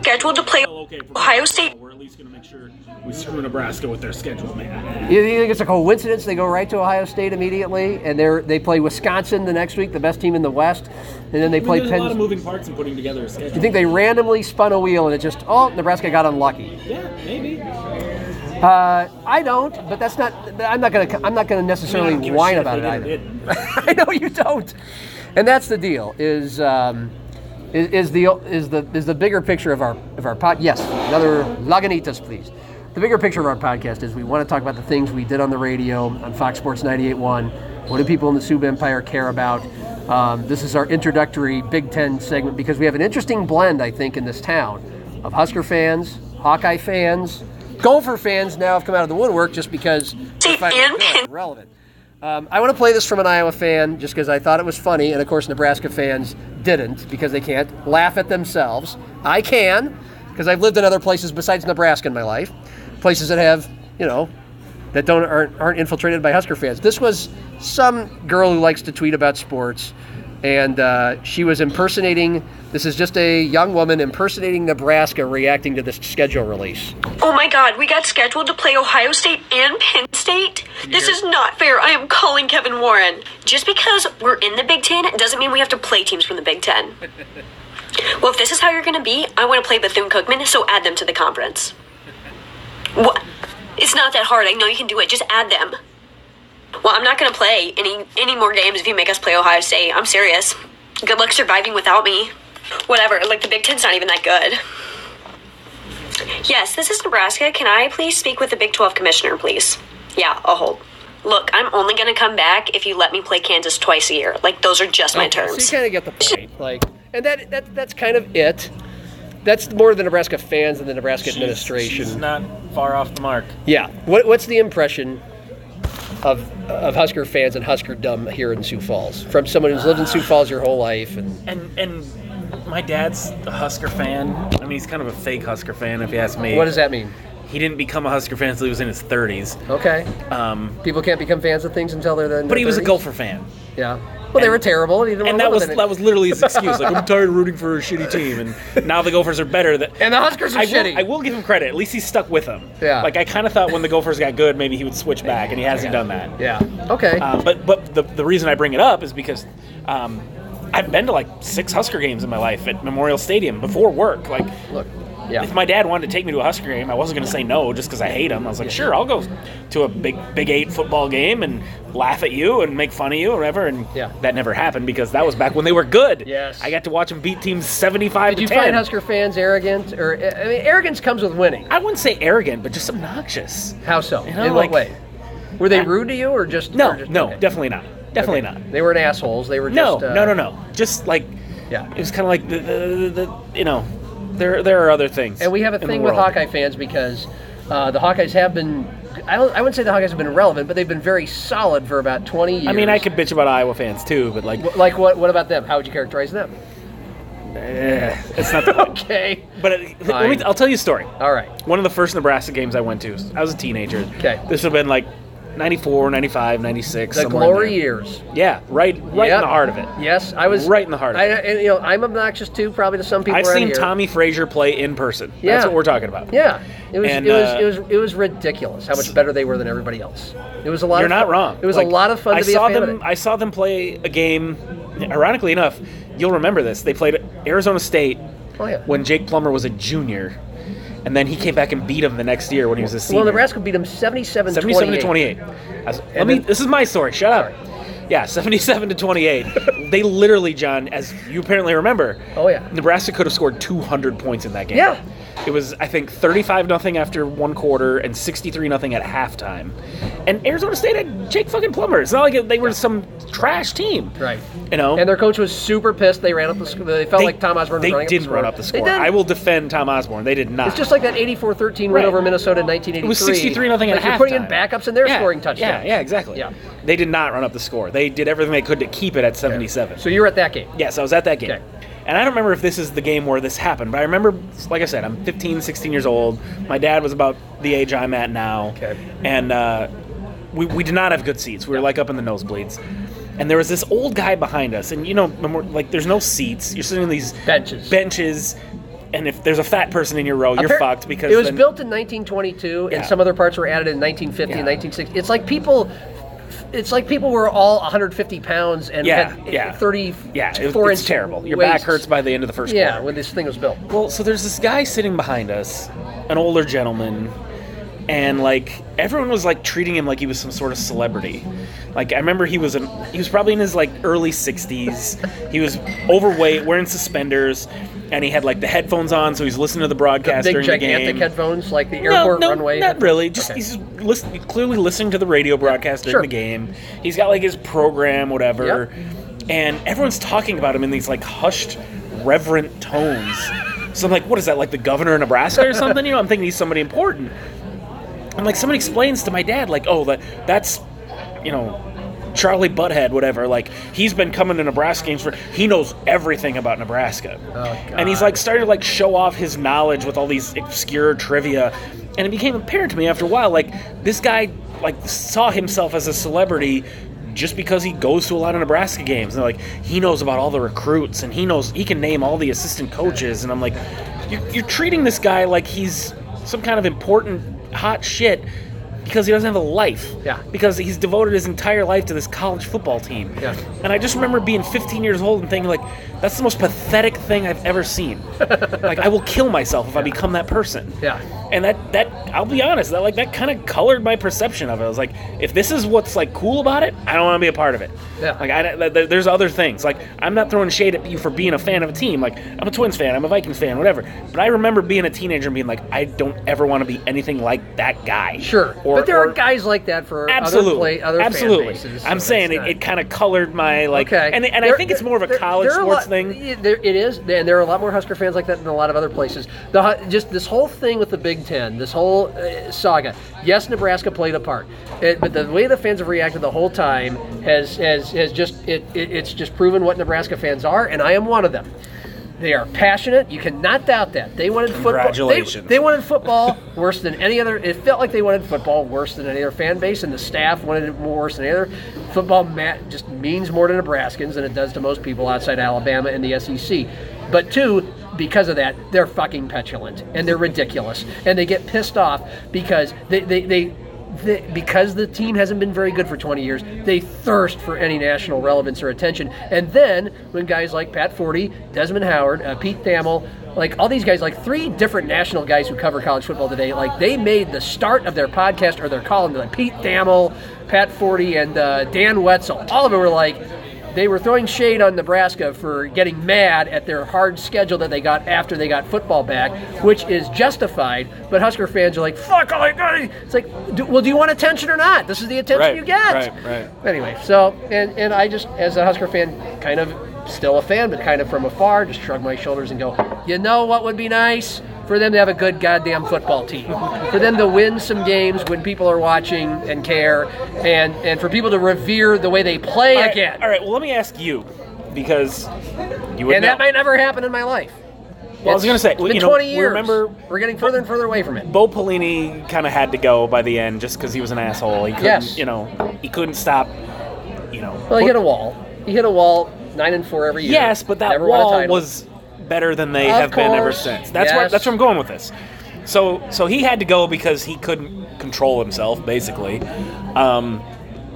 scheduled to play well, okay, for Ohio State. We're at least going to make sure we screw Nebraska with their schedule, man. You think it's a coincidence they go right to Ohio State immediately, and they they play Wisconsin the next week, the best team in the West, and then they play There's a lot of Penn. moving parts in putting together a schedule. You think they randomly spun a wheel and it just oh Nebraska got unlucky? Yeah, maybe. Uh, I don't, but that's not. I'm not gonna. I'm not gonna necessarily I don't whine about it either. did or didn't. I know you don't, and that's the deal. Is um, is, is the is the is the bigger picture of our of our pod? Yes, another Lagunitas, please. The bigger picture of our podcast is we want to talk about the things we did on the radio on Fox Sports 98.1. What do people in the Sioux Empire care about? Um, this is our introductory Big Ten segment because we have an interesting blend, I think, in this town of Husker fans, Hawkeye fans, Gopher fans now have come out of the woodwork just because they're See, finally and good, Penn- relevant. Um, I want to play this from an Iowa fan just because I thought it was funny, and of course Nebraska fans didn't because they can't laugh at themselves. I can because I've lived in other places besides Nebraska in my life, places that have you know that don't aren't, aren't infiltrated by Husker fans. This was some girl who likes to tweet about sports, and uh, she was impersonating. This is just a young woman impersonating Nebraska, reacting to this schedule release. Oh my god, we got scheduled to play Ohio State and Penn State? This is not fair. I am calling Kevin Warren. Just because we're in the Big Ten doesn't mean we have to play teams from the Big Ten. well, if this is how you're going to be, I want to play Bethune Cookman, so add them to the conference. What? It's not that hard. I know you can do it. Just add them. Well, I'm not going to play any any more games if you make us play Ohio State. I'm serious. Good luck surviving without me. Whatever. Like the Big Ten's not even that good. Yes, this is Nebraska. Can I please speak with the Big 12 commissioner, please? Yeah, I'll hold. Look, I'm only going to come back if you let me play Kansas twice a year. Like, those are just my Okay, terms. So you kind of get the point. Like, and that, that that's kind of it. That's more the Nebraska fans than the Nebraska administration. She's not far off the mark. yeah. What, what's the impression of of Husker fans and Huskerdom here in Sioux Falls from someone who's lived in Sioux Falls your whole life? And And and my dad's a Husker fan. I mean, he's kind of a fake Husker fan, if you ask me. what does that mean? He didn't become a Husker fan until he was in his 30s. Okay. Um, People can't become fans of things until they're then. but he was a Gopher fan. Yeah. Well, they were terrible. And, And that was that was literally his excuse. Like I'm tired of rooting for a shitty team, and now the Gophers are better. That And the Huskers are I will, shitty. I will give him credit. At least he stuck with them. Yeah. Like I kind of thought when the Gophers got good, maybe he would switch back, and he hasn't done that. Yeah. Okay. Uh, but but the, the reason I bring it up is because um, I've been to like six Husker games in my life at Memorial Stadium before work. Like Look. Yeah. if my dad wanted to take me to a Husker game, I wasn't going to say no just because I hate him. I was like, sure, I'll go to a big Big Eight football game and laugh at you and make fun of you or whatever. And Yeah. that never happened because that was back when they were good. Yes. I got to watch them beat teams seventy-five Did you ten. find Husker fans arrogant, or I mean, arrogance comes with winning? I wouldn't say arrogant, but just obnoxious. How so? You know, In like- what way? Were they rude to you, or just No, or just- no, okay. definitely not. Definitely Okay. not. They weren't assholes. They were No, just uh, no, no, no. Just like Yeah. it was kind of like the, the, the, the you know, there there are other things. And we have a thing with. Hawkeye fans because uh, the Hawkeyes have been. I don't. I wouldn't say the Hawkeyes have been relevant, but they've been very solid for about twenty years. I mean, I could bitch about Iowa fans too, but like, Like what? What about them? How would you characterize them? eh, it's not the. Okay. but it, let Fine. me, I'll tell you a story. All right. One of the first Nebraska games I went to, I was a teenager. Okay. This would have been like 94, 95, 96. The glory years. Yeah, right, right Yep. in the heart of it. Yes, I was Right in the heart of I, it. and, you know, I'm obnoxious too, probably to some people. I've seen here. Tommie Frazier play in person. Yeah. That's what we're talking about. Yeah, it was. And, it was. uh, it was. It was ridiculous how much better they were than everybody else. It was a lot. You're of not fun. wrong. It was Like, a lot of fun I be saw a fan them. it. I saw them play a game. Ironically enough, you'll remember this. They played Arizona State Oh, yeah. when Jake Plummer was a junior, and then he came back and beat him the next year when he was a senior. Well, Nebraska beat him 77 77 to 28. I was- let me. This is my story. Shut up. Yeah, 77 to 28. they literally, John, as you apparently remember. Oh, yeah. Nebraska could have scored 200 points in that game. Yeah. It was, I think, 35 nothing after one quarter and 63 nothing at halftime. And Arizona State had Jake fucking Plummer. It's not like they were some trash team. Right. You know. And their coach was super pissed. They ran up the score. They felt they, like Tom Osborne They running didn't up the run up the score. I will defend Tom Osborne. They did not. It's just like that 84-13 win over Minnesota in 1983. It was 63 nothing at Like, halftime. You're putting in backups and they're Yeah, scoring touchdowns. Yeah, yeah, exactly. Yeah. They did not run up the score. They did everything they could to keep it at 77. So you were at that game. Yes, I was at that game. Okay. And I don't remember if this is the game where this happened, but I remember, like I said, I'm 15, 16 years old. My dad was about the age I'm at now. Okay. And uh, we, we did not have good seats. We were like up in the nosebleeds. And there was this old guy behind us, and you know, like there's no seats. You're sitting in these Benches. benches, and if there's a fat person in your row, you're Appar- fucked because it was then- built in 1922, Yeah. and some other parts were added in 1950 and Yeah. 1960. It's like people. It's like people were all 150 pounds and Yeah, had yeah. 30, Yeah, it, four it's inch terrible. Your back hurts by the end of the first Yeah, quarter. when this thing was built. Well, so there's this guy sitting behind us, an older gentleman, and like everyone was like treating him like he was some sort of celebrity. Like I remember he was an he was probably in his like early 60s. He was overweight, wearing suspenders, and he had like the headphones on, so he's listening to the broadcast Big during the gigantic game. headphones like the no, airport no, runway. not headphones. really. Just Okay. he's listen, clearly listening to the radio broadcast during Sure. the game. He's got like his program, whatever, Yep. and everyone's talking about him in these like hushed, reverent tones. So I'm like, what is that? Like the governor of Nebraska or something? You know, I'm thinking he's somebody important. And like somebody explains to my dad, like, oh, that that's, you know. Charlie Butthead, whatever. Like he's been coming to Nebraska games for. He knows everything about Nebraska, oh, and he's like started to like show off his knowledge with all these obscure trivia. And it became apparent to me after a while, like this guy like saw himself as a celebrity just because he goes to a lot of Nebraska games. And like he knows about all the recruits, and he knows he can name all the assistant coaches. And I'm like, you're, you're treating this guy like he's some kind of important hot shit because he doesn't have a life. Yeah. Because he's devoted his entire life to this college football team. Yeah. And I just remember being 15 years old and thinking like, that's the most pathetic thing I've ever seen. like I will kill myself if I become that person. Yeah. And that that I'll be honest, that like that kind of colored my perception of it. I was like, if this is what's like cool about it, I don't want to be a part of it. Yeah. Like I, th- th- there's other things. Like I'm not throwing shade at you for being a fan of a team. Like I'm a Twins fan, I'm a Vikings fan, whatever. But I remember being a teenager and being like, I don't ever want to be anything like that guy. Sure, Or- but there or- are guys like that for Absolutely, other, play, other absolutely. bases. I'm saying it, it kind of colored my like, Okay, and and I There- think it's more of a college there sports thing. it is, and there are a lot more Husker fans like that in a lot of other places. The just this whole thing with the Big Ten, this whole uh, saga. Yes, Nebraska played a part, it, but the way the fans have reacted the whole time has has, has just it, it it's just proven what Nebraska fans are, and I am one of them. They are passionate. You cannot doubt that. They wanted football. They, they wanted football worse than any other. It felt like they wanted football worse than any other fan base, and the staff wanted it more worse than any other. Football ma- just means more to Nebraskans than it does to most people outside Alabama and the SEC. But two, because of that, they're fucking petulant and they're ridiculous, and they get pissed off because they they. they the, because the team hasn't been very good for 20 years, they thirst for any national relevance or attention. And then when guys like Pat Forde, Desmond Howard, uh, Pete Thamel, like all these guys, like three different national guys who cover college football today, like they made the start of their podcast or their column, like Pete Thamel, Pat Forde, and uh, Dan Wetzel. All of them were like, they were throwing shade on Nebraska for getting mad at their hard schedule that they got after they got football back, which is justified. But Husker fans are like, "Fuck!" all all right." It's like, do, well, do you want attention or not? This is the attention Right, you get. right, right. Anyway, so and and I just, as a Husker fan, kind of still a fan, but kind of from afar, just shrug my shoulders and go, "You know what would be nice." For them to have a good goddamn football team, for them to win some games when people are watching and care, and and for people to revere the way they play All right, again. all right, well let me ask you because you would and know. that might never happen in my life. Well, I was gonna say, it's been you know, 20 we years. remember- we're getting further and further away from it. Bo Pelini kind of had to go by the end just because he was an asshole. He couldn't, Yes. you know, he couldn't stop. You know, Well, he hit a wall. He hit a wall, nine and four every year. Yes, but that wall was better than they Of have been ever since. That's where that's where I'm going with this. So so he had to go because he couldn't control himself, basically. Um,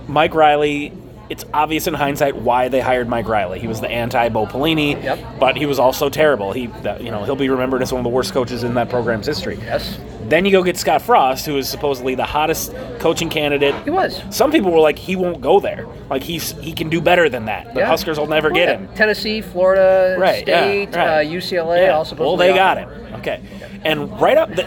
Mike Riley. It's obvious in hindsight why they hired Mike Riley. He was the anti Bo Pelini, Yep. but he was also terrible. He, you know, he'll be remembered as one of the worst coaches in that program's history. Yes, Then you go get Scott Frost, who is supposedly the hottest coaching candidate. he was. Some people were like, he won't go there. Like he's he can do better than that. The Yeah. Huskers will never Oh, get yeah. him. Tennessee, Florida Right, yeah, State, right. Uh, UCLA, Yeah. all supposed well, they got him. Okay, and right up the,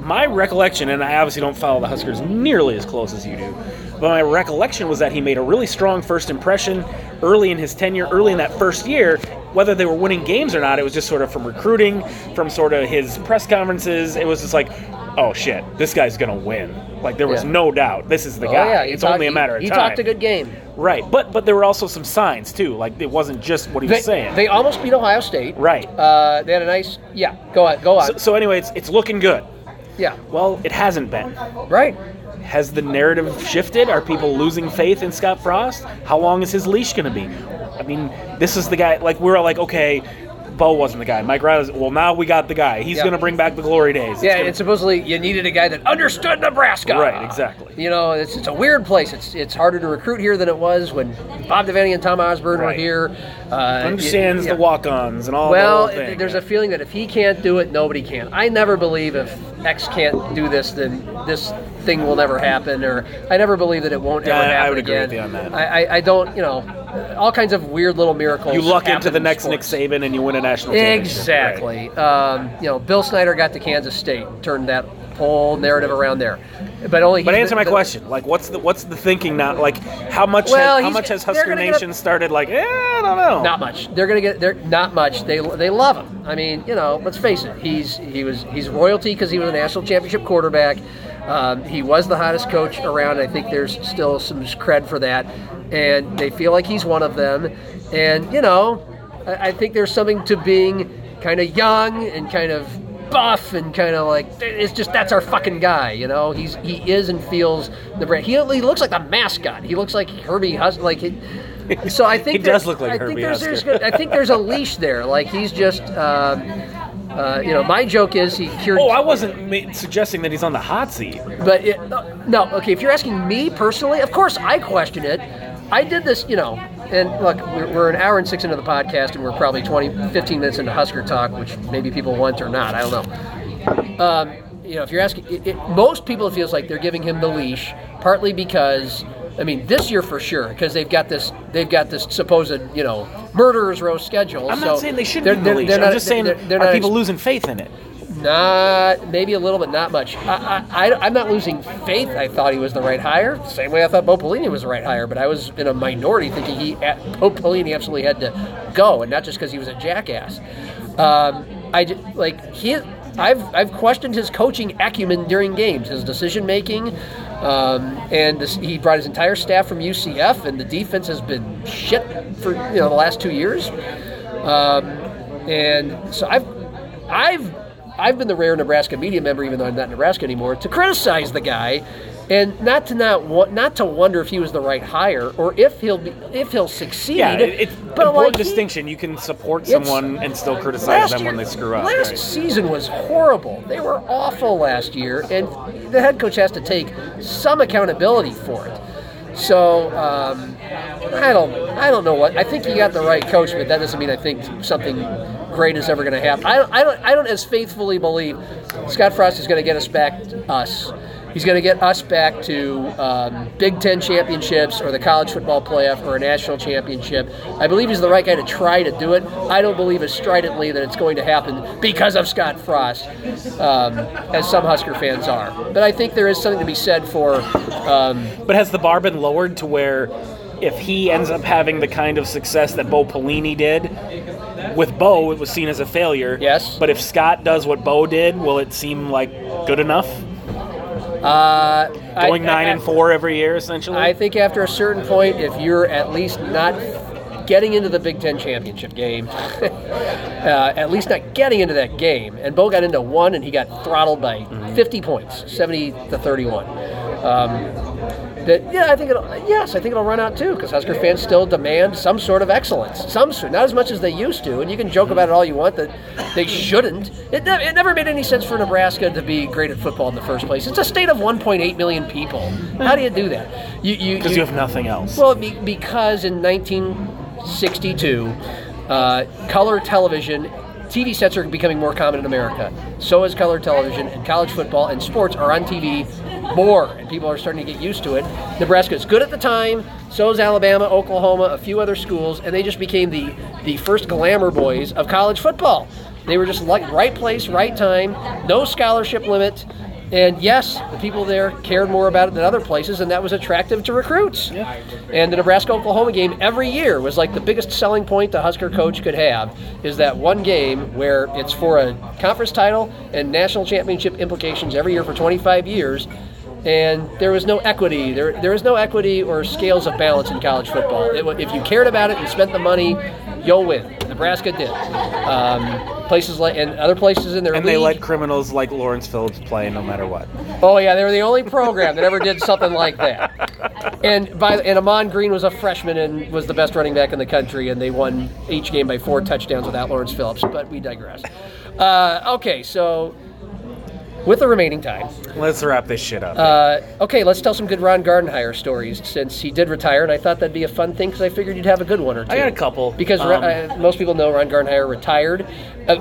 my recollection, and I obviously don't follow the Huskers nearly as close as you do, but my recollection was that he made a really strong first impression early in his tenure, early in that first year. Whether they were winning games or not, it was just sort of from recruiting, from sort of his press conferences. It was just like, oh shit, this guy's gonna win. Like there was Yeah. no doubt, this is the Oh, guy. yeah, it's talked- only a matter of he time. He talked a good game. right? But but there were also some signs too. Like it wasn't just what he They, was saying. they almost beat Ohio State. right. Uh, they had a nice. Yeah, go on. Go on. so, so anyway, it's it's looking good. yeah. Well, it hasn't been. Right. has the narrative shifted? Are people losing faith in Scott Frost? How long is his leash going to be? I mean, this is the guy. Like we're all like, okay, Bo wasn't the guy. Mike Riley's. Well, now we got the guy. He's Yeah. going to bring back the glory days. It's Yeah, gonna- and supposedly you needed a guy that understood Nebraska. Right, exactly. You know, it's, it's a weird place. It's it's harder to recruit here than it was when Bob Devaney and Tom Osborne were Right. here. Uh, understands yeah. the walk-ons and all. That. Well, the whole thing. there's a feeling that if he can't do it, nobody can. I never believe if X can't do this, then this thing will never happen, or I never believe that it won't Yeah, ever I happen would agree again. with you on that. I, I, I don't, you know, all kinds of weird little miracles. you luck into the in next Nick. Saban and you win a national championship. Exactly. Um, you know, Bill Snyder got to Kansas State, turned that whole narrative around there, but only. But answer the- my the- question. Like, what's the what's the thinking now? Like, how much Well, has, how much has Husker Nation a- started? Like, eh, I don't know. Not much. They're gonna get. They're not much. They they love him. I mean, you know, let's face it. He's he was he's royalty because he was a national championship quarterback. Um, he was the hottest coach around. I think there's still some cred for that, and they feel like he's one of them. And you know, I, I think there's something to being kind of young and kind of buff and kind of like it's just that's our fucking guy. You know, he's he is and feels the brand. He, he looks like the mascot. He looks like Herbie Hus like. He, so I think He does look like I Herbie think there's, there's. I think there's a leash there. Like he's just, um, uh, you know, my joke is he cured. Oh, I wasn't ma- suggesting that he's on the hot seat. But it, no, okay. If you're asking me personally, of course I question it. I did this, you know, and look, we're, we're an hour and six into the podcast, and we're probably 20, 15 minutes into Husker talk, which maybe people want or not. I don't know. Um, you know, if you're asking, it, it, most people it feels like they're giving him the leash, partly because. I mean, this year for sure, because they've got this, they've got this supposed, you know, murderers row schedule. I'm so not saying they should they're- be the they're- leash. they're I'm just saying, they're- they're are not people ex- losing faith in it? Not maybe a little, but not much. I, I, I'm not losing faith. I thought he was the right hire. Same way I thought Bo Pelini was the right hire, but I was in a minority thinking he Bo Pelini absolutely had to go, and not just because he was a jackass. Um, I like he. I've I've questioned his coaching acumen during games, his decision making, um, and this, he brought his entire staff from UCF, and the defense has been shit for you know the last two years. Um, and so I've I've I've been the rare Nebraska media member, even though I'm not in Nebraska anymore, to criticize the guy, and not to not not to wonder if he was the right hire or if he'll be if he'll succeed. Yeah, it, it's but important like he- distinction. You can support someone and still criticize them year- when they screw up. Last right? season was horrible. They were awful last year, and the head coach has to take some accountability for it. So um, I don't, I don't know what. I think you got the right coach, but that doesn't mean I think something great is ever going to happen. I I don't, I don't as faithfully believe Scott Frost is going to get us back, us. He's going to get us back to um, Big Ten championships or the college football playoff or a national championship. I believe he's the right guy to try to do it. I don't believe as stridently that it's going to happen because of Scott Frost, um, as some Husker fans are. But I think there is something to be said for. Um, But has the bar been lowered to where if he ends up having the kind of success that Bo Pelini did, with Bo, it was seen as a failure. Yes. But if Scott does what Bo did, will it seem like good enough? Uh, Going I- nine I- and four every year, essentially. I think after a certain point, if you're at least not getting into the Big Ten championship game, uh, at least not getting into that game, and Bo got into one and he got throttled by Mm-hmm. 50 points, 70 to 31. Um, that yeah, I think it'll yes, I think it'll run out too because Husker fans still demand some sort of excellence, some sort, not as much as they used to. And you can joke about it all you want that they shouldn't. It, ne- it never made any sense for Nebraska to be great at football in the first place. It's a state of 1.8 million people. How do you do that? You you because you have nothing else. well, be, because in 1962, uh, color television, TV sets are becoming more common in America. So is color television, and college football and sports are on TV more, and people are starting to get used to it. Nebraska is good at the time. So is Alabama, Oklahoma, a few other schools, and they just became the the first glamour boys of college football. They were just like right place, right time, no scholarship limit. And yes, the people there cared more about it than other places, and that was attractive to recruits. And the Nebraska Oklahoma game every year was like the biggest selling point the Husker coach could have is that one game where it's for a conference title and national championship implications every year for 25 years. And there was no equity. There, there was no equity or scales of balance in college football. It, if you cared about it and spent the money, you'll win. Nebraska did. Um, places like and other places in their And they let criminals like Lawrence Phillips play no matter what. Oh yeah, they were the only program that ever did something like that. And by and Ahman Green was a freshman and was the best running back in the country, and they won each game by four touchdowns without Lawrence Phillips. But we digress. Uh, okay, so with the remaining time, Let's wrap this shit up. uh, okay, let's tell some good Ron Gardenhire stories since he did retire, and I thought that'd be a fun thing because I figured you'd have a good one or two. I got a couple. because Um, uh, most people know Ron Gardenhire retired. Uh,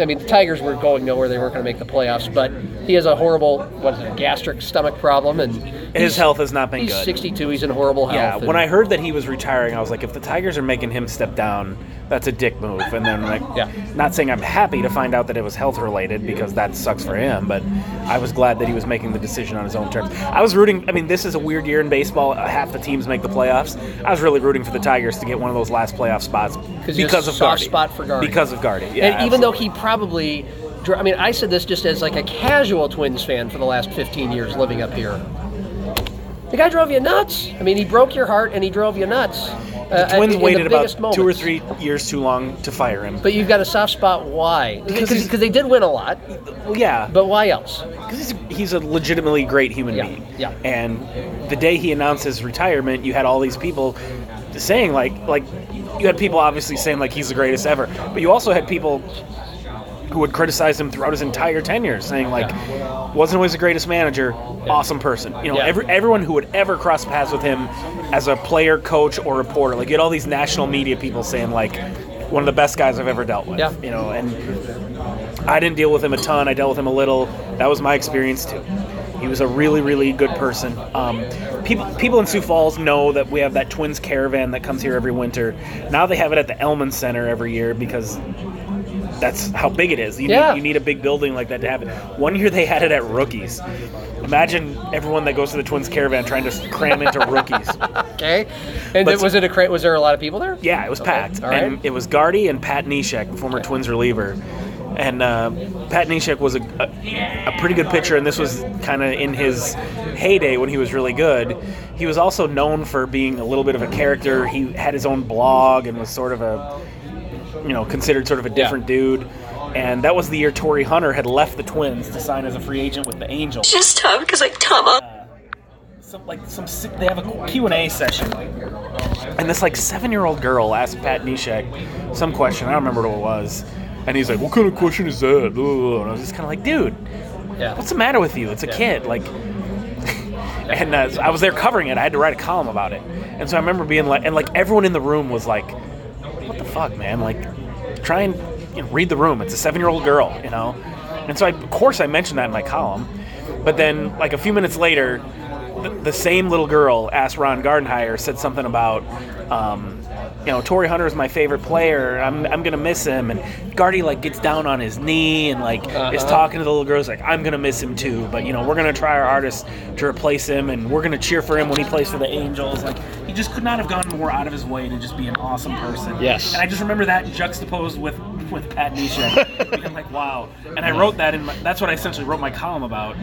I mean, the Tigers were going nowhere; they weren't going to make the playoffs. But he has a horrible, what is it, gastric stomach problem, and His health has not been He's good. 62. He's in horrible health. Yeah, and- when I heard that he was retiring, I was like, if the Tigers are making him step down, that's a dick move. And then, like, Yeah. not saying I'm happy to find out that it was health related because that sucks for him, but I was glad that he was making the decision on his own terms. I was rooting. I mean, this is a weird year in baseball. Half the teams make the playoffs. I was really rooting for the Tigers to get one of those last playoff spots because of Gardy. spot for. Because of Gardy. Yeah, and even though he probably, I mean, I said this just as like a casual Twins fan for the last 15 years living up here. The guy drove you nuts. I mean, he broke your heart and he drove you nuts. Uh, Twins in the waited about biggest two or three years too long to fire him. But you've got a soft spot. Why? Because because they did win a lot. Well, yeah, But why else? Because he's, he's a legitimately great human Yeah, being. yeah. And the day he announced his retirement, you had all these people saying like like you had people obviously saying like he's the greatest ever, but you also had people who would criticize him throughout his entire tenure, saying like wasn't always the greatest manager, awesome person. You know, Yeah. every, everyone who would ever cross paths with him as a player, coach, or reporter, like you had all these national media people saying like one of the best guys I've ever dealt with. Yeah. You know, and I didn't deal with him a ton. I dealt with him a little. That was my experience too. He was a really, really good person. Um, people, people in Sioux Falls know that we have that Twins caravan that comes here every winter. Now they have it at the Elmen Center every year because that's how big it is. You, Yeah. need, you need a big building like that to have it. One year they had it at Rookies. Imagine everyone that goes to the Twins caravan trying to cram into Rookies. Okay. And But- was it a cra- was there a lot of people there? Yeah, it was Okay, packed. all right. And it was Gardy and Pat Neshek, former Twins reliever. And uh, Pat Neshek was a, a, a pretty good pitcher, and this was kind of in his heyday when he was really good. He was also known for being a little bit of a character. He had his own blog and was sort of a, you know, considered sort of a different dude. And that was the year Torii Hunter had left the Twins to sign as a free agent with the Angels. Just tough because like Tom, I'll- some like some they have a Q and A session, and this like seven year old girl asked Pat Neshek some question. I don't remember what it was, and he's like, "What kind of question is that?" And I was just kind of like, "Dude, Yeah. what's the matter with you? It's a kid." Like, and uh, I was there covering it. I had to write a column about it, and so I remember being like, and like everyone in the room was like, "What the fuck, man? Like, try and you know, read the room. It's a seven year old girl, you know." And so I, of course I mentioned that in my column, but then like a few minutes later, the, the same little girl asked Ron Gardenhire said something about. Um, you know, Torii Hunter is my favorite player. I'm, I'm gonna miss him. And Gardy like gets down on his knee and like is talking to the little girls like I'm gonna miss him too. But you know, we're gonna try our hardest to replace him, and we're gonna cheer for him when he plays for the Angels. Like he just could not have gone more out of his way to just be an awesome person. Yes. And I just remember that juxtaposed with with Pat Neshek. being like, wow. And I wrote that in. My, that's what I essentially wrote my column about.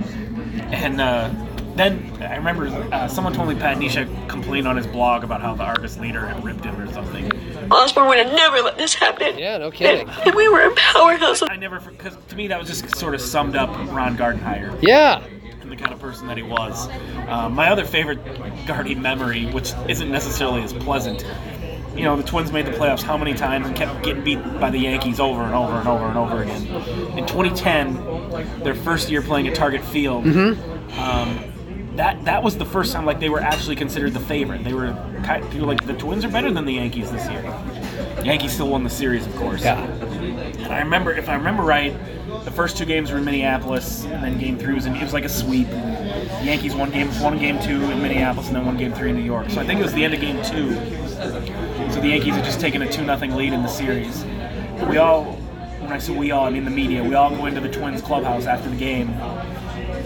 And uh, then I remember uh, someone told me Pat Neshek complained on his blog about how the Argus leader had ripped him or something. Osborne would have never let this happen. Yeah, no kidding. And, and we were a powerhouse. I never, because to me that was just sort of summed up Ron Gardenhire Yeah. and the kind of person that he was. Um, my other favorite Gardy memory, which isn't necessarily as pleasant, you know, the Twins made the playoffs how many times and kept getting beat by the Yankees over and over and over and over again. In 2010, their first year playing at Target Field, um, that that was the first time like they were actually considered the favorite. They were kind people were like the Twins are better than the Yankees this year. Yankees still won the series, of course. Yeah. And I remember, if I remember right, the first two games were in Minneapolis, and then game three was in. It was like a sweep. The Yankees won game one, game two in Minneapolis, and then won game three in New York. So I think it was the end of game two. So the Yankees had just taken a two nothing lead in the series. We all, when I say we all, I mean the media. We all go into the Twins clubhouse after the game,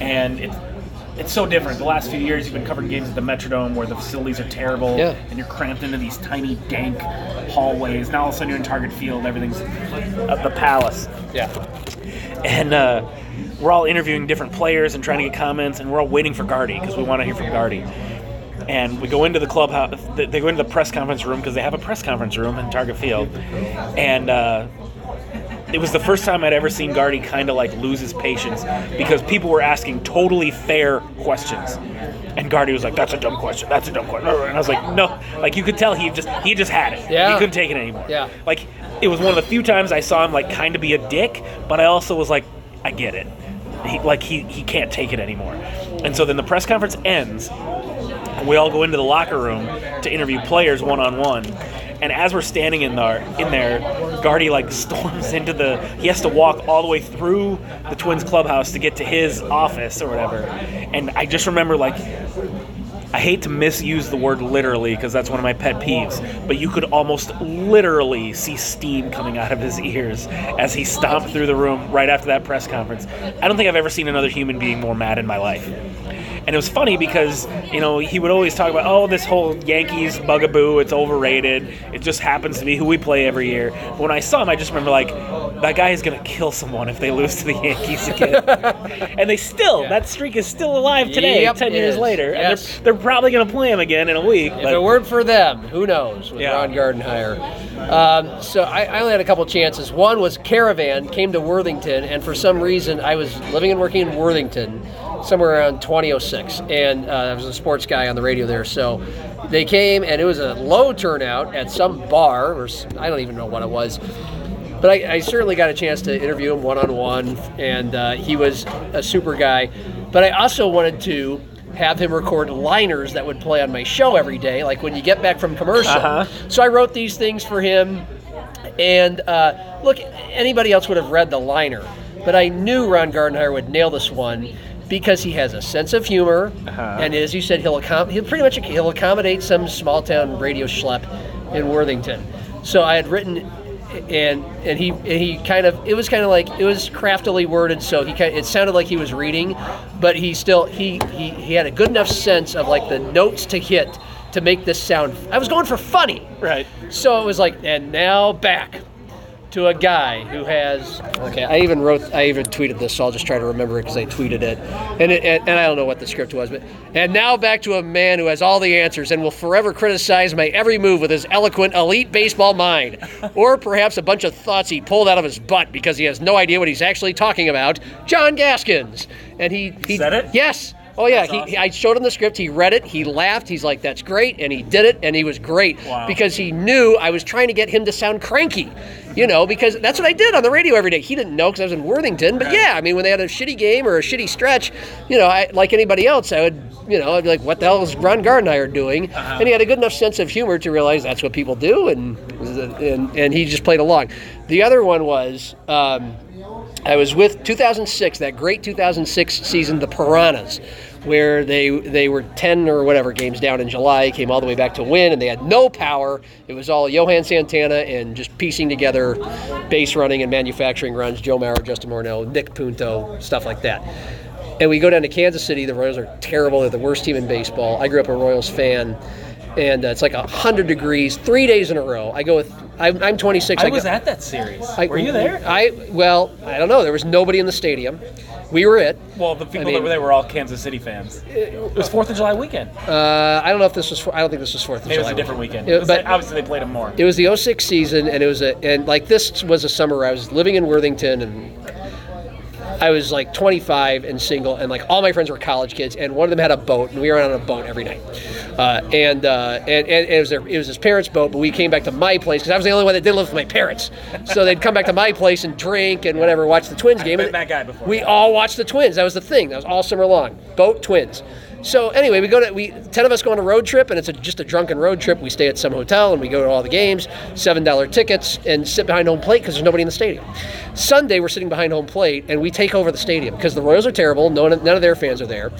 and it's it's so different. The last few years, you've been covering games at the Metrodome where the facilities are terrible, Yeah. and you're cramped into these tiny, dank hallways. Now all of a sudden you're in Target Field, and everything's at the Palace, Yeah. and uh, we're all interviewing different players and trying to get comments, and we're all waiting for Gardy because we want to hear from Gardy. And we go into the clubhouse. They they go into the press conference room because they have a press conference room in Target Field, and. Uh, it was the first time I'd ever seen Gardy kind of like lose his patience because people were asking totally fair questions. And Gardy was like, "That's a dumb question. That's a dumb question." And I was like, "No!" Like you could tell he just he just had it. Yeah. He couldn't take it anymore. Yeah. Like it was one of the few times I saw him like kind of be a dick, but I also was like, "I get it." He, like he he can't take it anymore. And so then the press conference ends. We all go into the locker room to interview players one on one. And as we're standing in there, in there, Gardy like storms into the. He has to walk all the way through the Twins clubhouse to get to his office or whatever. And I just remember like I hate to misuse the word literally because that's one of my pet peeves, but you could almost literally see steam coming out of his ears as he stomped through the room right after that press conference. I don't think I've ever seen another human being more mad in my life. And it was funny because, you know, he would always talk about, oh, this whole Yankees bugaboo, it's overrated. It just happens to be who we play every year. But when I saw him, I just remember, like, that guy is going to kill someone if they lose to the Yankees again. and they still, that streak is still alive today, Yep, 10 years is. later. And Yes. they're, they're probably going to play him again in a week. If but- it weren't for them, who knows with Yeah. Ron Gardenhire. Um, so I, I only had a couple chances. One was Caravan came to Worthington, and for some reason I was living and working in Worthington somewhere around 2006, and uh, I was a sports guy on the radio there. So they came, and it was a low turnout at some bar, or I don't even know what it was. But I, I certainly got a chance to interview him one on one, and uh, he was a super guy. But I also wanted to have him record liners that would play on my show every day, like when you get back from commercial. Uh-huh. So I wrote these things for him, and uh, look, anybody else would have read the liner, but I knew Ron Gardenhire would nail this one because he has a sense of humor, uh-huh. and as you said, he'll accom- he'll pretty much he'll accommodate some small town radio schlep in Worthington. So I had written, and and he and he kind of it was kind of like it was craftily worded, so he kind it sounded like he was reading, but he still he he, he had a good enough sense of like the notes to hit to make this sound. I was going for funny. Right. So it was like, and now back to a guy who has. Okay, I even wrote, I even tweeted this, so I'll just try to remember it because I tweeted it, and, it, and and I don't know what the script was, but and now back to a man who has all the answers and will forever criticize my every move with his eloquent elite baseball mind, or perhaps a bunch of thoughts he pulled out of his butt because he has no idea what he's actually talking about. John Gaskins, and he he Said it? Yes. Oh yeah, he, I showed him the script. He read it. He laughed. He's like, "That's great," and he did it, and he was great Wow. because he knew I was trying to get him to sound cranky, you know, because that's what I did on the radio every day. He didn't know because I was in Worthington, but yeah, I mean, when they had a shitty game or a shitty stretch, you know, I, like anybody else, I would, you know, I'd be like, "What the hell is Ron Gardenhire doing?" And he had a good enough sense of humor to realize that's what people do, and and and he just played along. The other one was. Um, I was with 2006, that great 2006 season, the Piranhas, where they they were 10 or whatever games down in July, came all the way back to win, and they had no power. It was all Johan Santana and just piecing together base running and manufacturing runs. Joe Mauer, Justin Morneau, Nick Punto, stuff like that. And we go down to Kansas City. The Royals are terrible. They're the worst team in baseball. I grew up a Royals fan. And uh, it's like 100 degrees, three days in a row. I go with, I'm, I'm 26. I go- was at that series. I- Were you there? I well, I don't know. There was nobody in the stadium. We were it. Well, the people I mean- that were there were all Kansas City fans. It was Fourth of July weekend. Uh, I don't know if this was. I don't think this was Fourth of Maybe it was July. a different weekend. It- It was- but obviously, they played them more. it was the 06 season, and it was a and like this was a summer where I was living in Worthington and. I was like 25 and single, and like all my friends were college kids, and one of them had a boat, and we were on a boat every night. Uh, and, uh, and and it was their, it was his parents' boat, but we came back to my place because I was the only one that didn't live with my parents. So they'd come back to my place and drink and whatever, watch the Twins game. met that guy before. We all watched the Twins. That was the thing. That was all summer long. Boat Twins. So anyway, we go to we ten of us go on a road trip, and it's a, just a drunken road trip. We stay at some hotel, and we go to all the games, seven dollar tickets, and sit behind home plate because there's nobody in the stadium. Sunday, we're sitting behind home plate, and we take over the stadium because the Royals are terrible. No, none of their fans are there,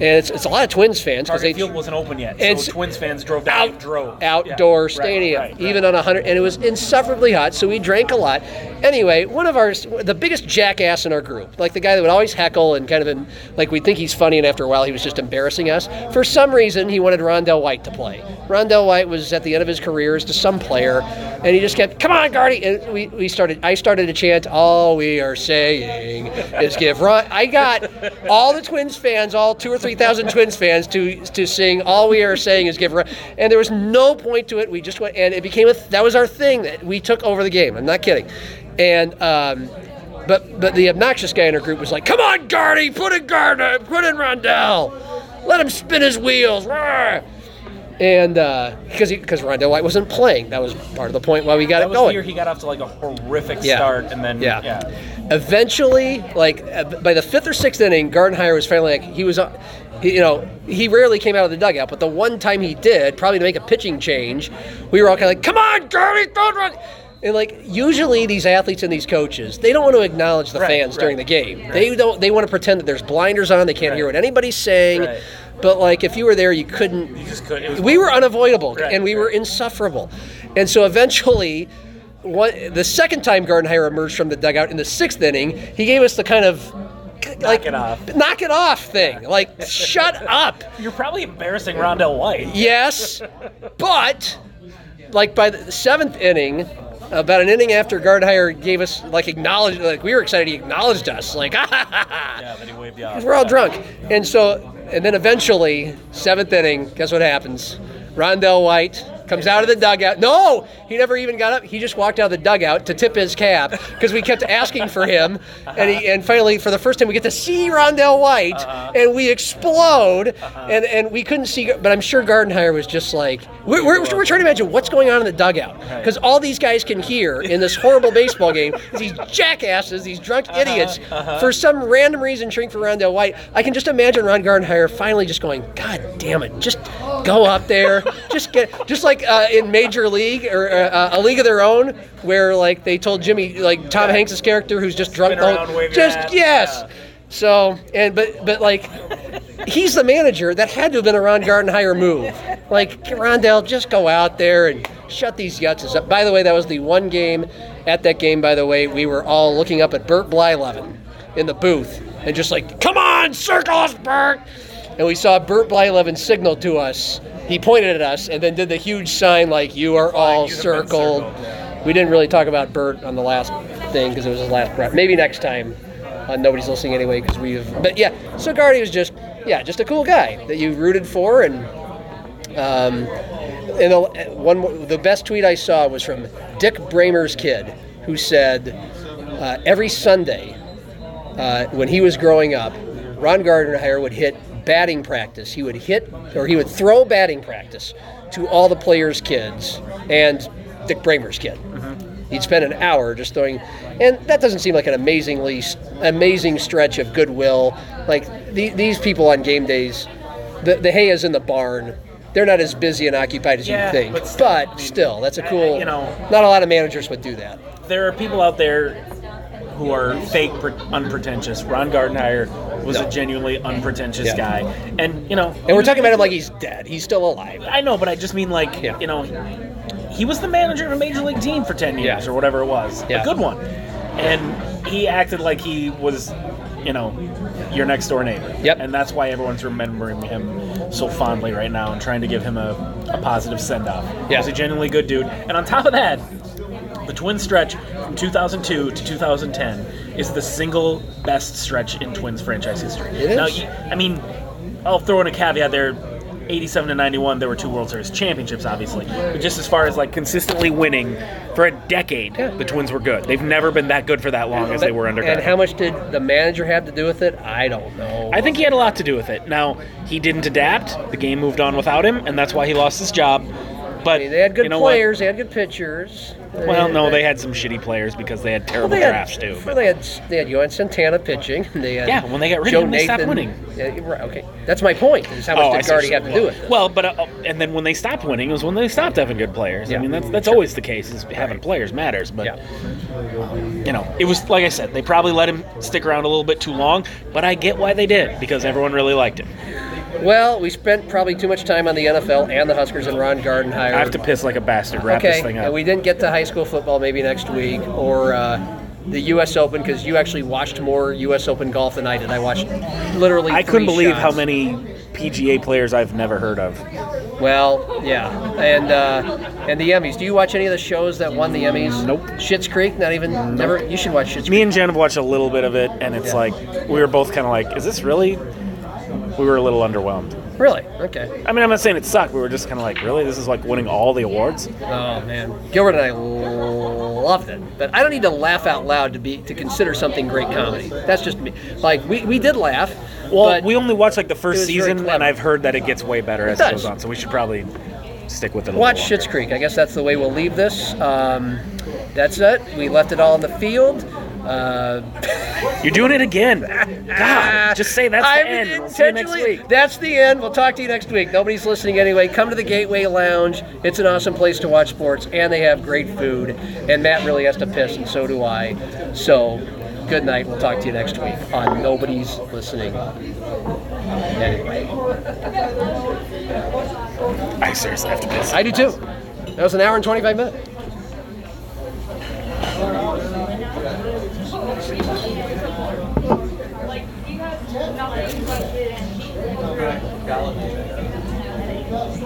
and it's, it's a lot of Twins fans because Target they Field wasn't open yet, And so Twins fans drove down. out, drove outdoor Yeah, stadium, right, right. even on a hundred, and it was insufferably hot. So we drank a lot. Anyway, one of our the biggest jackass in our group, like the guy that would always heckle and kind of in, like we'd think he's funny, and after a while he was just embarrassing us. For some reason, he wanted Rondell White to play. Rondell White was at the end of his career as to some player, and he just kept, "Come on, Gardy!" And we, we started. I started to chant, "All we are saying is give Ron." I got all the Twins fans, all two or three thousand Twins fans, to to sing, "All we are saying is give Ron," and there was no point to it. We just went, and it became a that was our thing that we took over the game. I'm not kidding, and. Um, but but the obnoxious guy in our group was like, "Come on, Gardy, put in Gardner, put in Rondell, let him spin his wheels." Rawr." And because because Rondell White wasn't playing, that was part of the point why we got That it was going. the year he got off to like a horrific Yeah. start, and then Yeah. yeah. Eventually, like uh, by the fifth or sixth inning, Gardenhire was finally like he was, uh, he, you know, he rarely came out of the dugout, but the one time he did, probably to make a pitching change, we were all kind of like, "Come on, Gardy, don't run!" And like usually these athletes and these coaches, they don't want to acknowledge the Right, fans during the game. They don't. They want to pretend that there's blinders on. They can't hear what anybody's saying. Right. But like if you were there, you couldn't You just couldn't. We were unavoidable Right, and we were insufferable. And so eventually, one, the second time Gardenhire emerged from the dugout in the sixth inning, he gave us the kind of like it off. knock it off thing. Like shut up. You're probably embarrassing Rondell White. Yes, but like by the seventh inning. About an inning after Gardenhire gave us like acknowledged, like we were excited, he acknowledged us, like ah, ha, ha, ha. Yeah, then he waved you off. We're all drunk. And so, and then eventually, seventh inning, guess what happens? Rondell White comes out of the dugout. No, he never even got up. He just walked out of the dugout to tip his cap because we kept asking for him. And he, and finally, for the first time, we get to see Rondell White, uh-huh. and we explode. Uh-huh. And and we couldn't see, but I'm sure Gardenhire was just like, we're, we're, we're trying to imagine what's going on in the dugout because all these guys can hear in this horrible baseball game is these jackasses, these drunk uh-huh. idiots, for some random reason cheering for Rondell White. I can just imagine Ron Gardenhire finally just going, God damn it, just go up there, just get, just like uh, in Major League or uh, a League of Their Own, where like they told Jimmy, like Tom Hanks' character who's just drunk, the around, whole- just yes. Yeah. So and but but like he's the manager. That had to have been a Ron Gardenhire move. Like Rondell, just go out there and shut these yutzes up. By the way, that was the one game. At that game, by the way, we were all looking up at Burt Blyleven in the booth and just like, "Come on, circle us, Burt!" And we saw Burt Blyleven signal to us. He pointed at us and then did the huge sign like, "You are all circled." circled, We didn't really talk about Burt on the last thing because it was his last breath. Maybe next time. Uh, nobody's listening anyway because we've. But yeah, so Gardy was just yeah, just a cool guy that you rooted for, and um, and the, one the best tweet I saw was from Dick Bremer's kid, who said uh, every Sunday uh, when he was growing up, Ron Gardner would hit batting practice. He would hit or he would throw batting practice to all the players' kids and Dick Bremer's kid. Mm-hmm. He'd spend an hour just throwing, and that doesn't seem like an amazingly amazing stretch of goodwill. Like the, these people on game days, the the hay is in the barn. They're not as busy and occupied as Yeah, you think, but but, still, mean, still, that's a cool. you know- not a lot of managers would do that. There are people out there who are fake, pre- unpretentious. Ron Gardenhire was No. a genuinely unpretentious Yeah. guy, and you know, And we're talking about him like he's dead. He's still alive. I know, but I just mean like Yeah. you know, he was the manager of a major league team for ten years Yeah. or whatever it was, a good one, and he acted like he was, you know, your next door neighbor. Yep. And that's why everyone's remembering him so fondly right now and trying to give him a, a positive send off. Yeah. He's a genuinely good dude, and on top of that. The twin stretch from 2002 to 2010 is the single best stretch in Twins franchise history. It Now, is. I mean, I'll throw in a caveat there. 87 to 91, there were two World Series championships, obviously. But just as far as like consistently winning for a decade, Yeah. the Twins were good. They've never been that good for that long as they were under. And Garden. how much did the manager have to do with it? I don't know. I think he had a lot to do with it. Now he didn't adapt. The game moved on without him, and that's why he lost his job. But I mean, they had good you know what? players. They had good pitchers. Well, no, they had some shitty players because they had Well, terrible they had, drafts too. Well, they had they had Johan Santana pitching. They had Yeah, when they got rid of Joe him, they stopped winning. Yeah, right. Okay, that's my point. Is how much Oh, did Gardy what have to do with it? Well, but uh, and then when they stopped winning, it was when they stopped having good players. Yeah. I mean, that's that's always the case. Is having players matters, but Yeah. you know, it was like I said, they probably let him stick around a little bit too long. But I get why they did because everyone really liked him. Well, we spent probably too much time on the NFL and the Huskers and Ron Gardenhire. I have to piss like a bastard. Wrap okay, this thing up. and we didn't get to high school football maybe next week or uh, the U.S. Open because you actually watched more U.S. Open golf than I did. I watched literally. I couldn't believe how many PGA players I've never heard of. Well, yeah, and uh, and the Emmys. Do you watch any of the shows that won the Emmys? Nope. Schitt's Creek, not even. Never. You should watch Creek. Me and Jen have watched a little bit of it, and it's Yeah. like we were both kind of like, "Is this really?" We were a little underwhelmed. Really? Okay. I mean, I'm not saying it sucked. We were just kind of like, "Really? This is like winning all the awards?" Oh man, Gilbert and I loved it, but I don't need to laugh out loud to be to consider something great comedy. That's just me. Like we, we did laugh. Well, we only watched like the first season, and I've heard that it gets way better as It goes on. So we should probably stick with it. A watch Schitt's Creek. I guess that's the way we'll leave this. Um, that's it. We left it all in the field. Uh. You're doing it again. God, just say that's the I'm end. We'll see you next intentionally- week. That's the end. We'll talk to you next week. Nobody's listening anyway. Come to the Gateway Lounge. It's an awesome place to watch sports, and they have great food. And Matt really has to piss, and so do I. So, good night. We'll talk to you next week on Nobody's Listening. Anyway, I seriously have to piss. I do too. That was an hour and 25 minutes.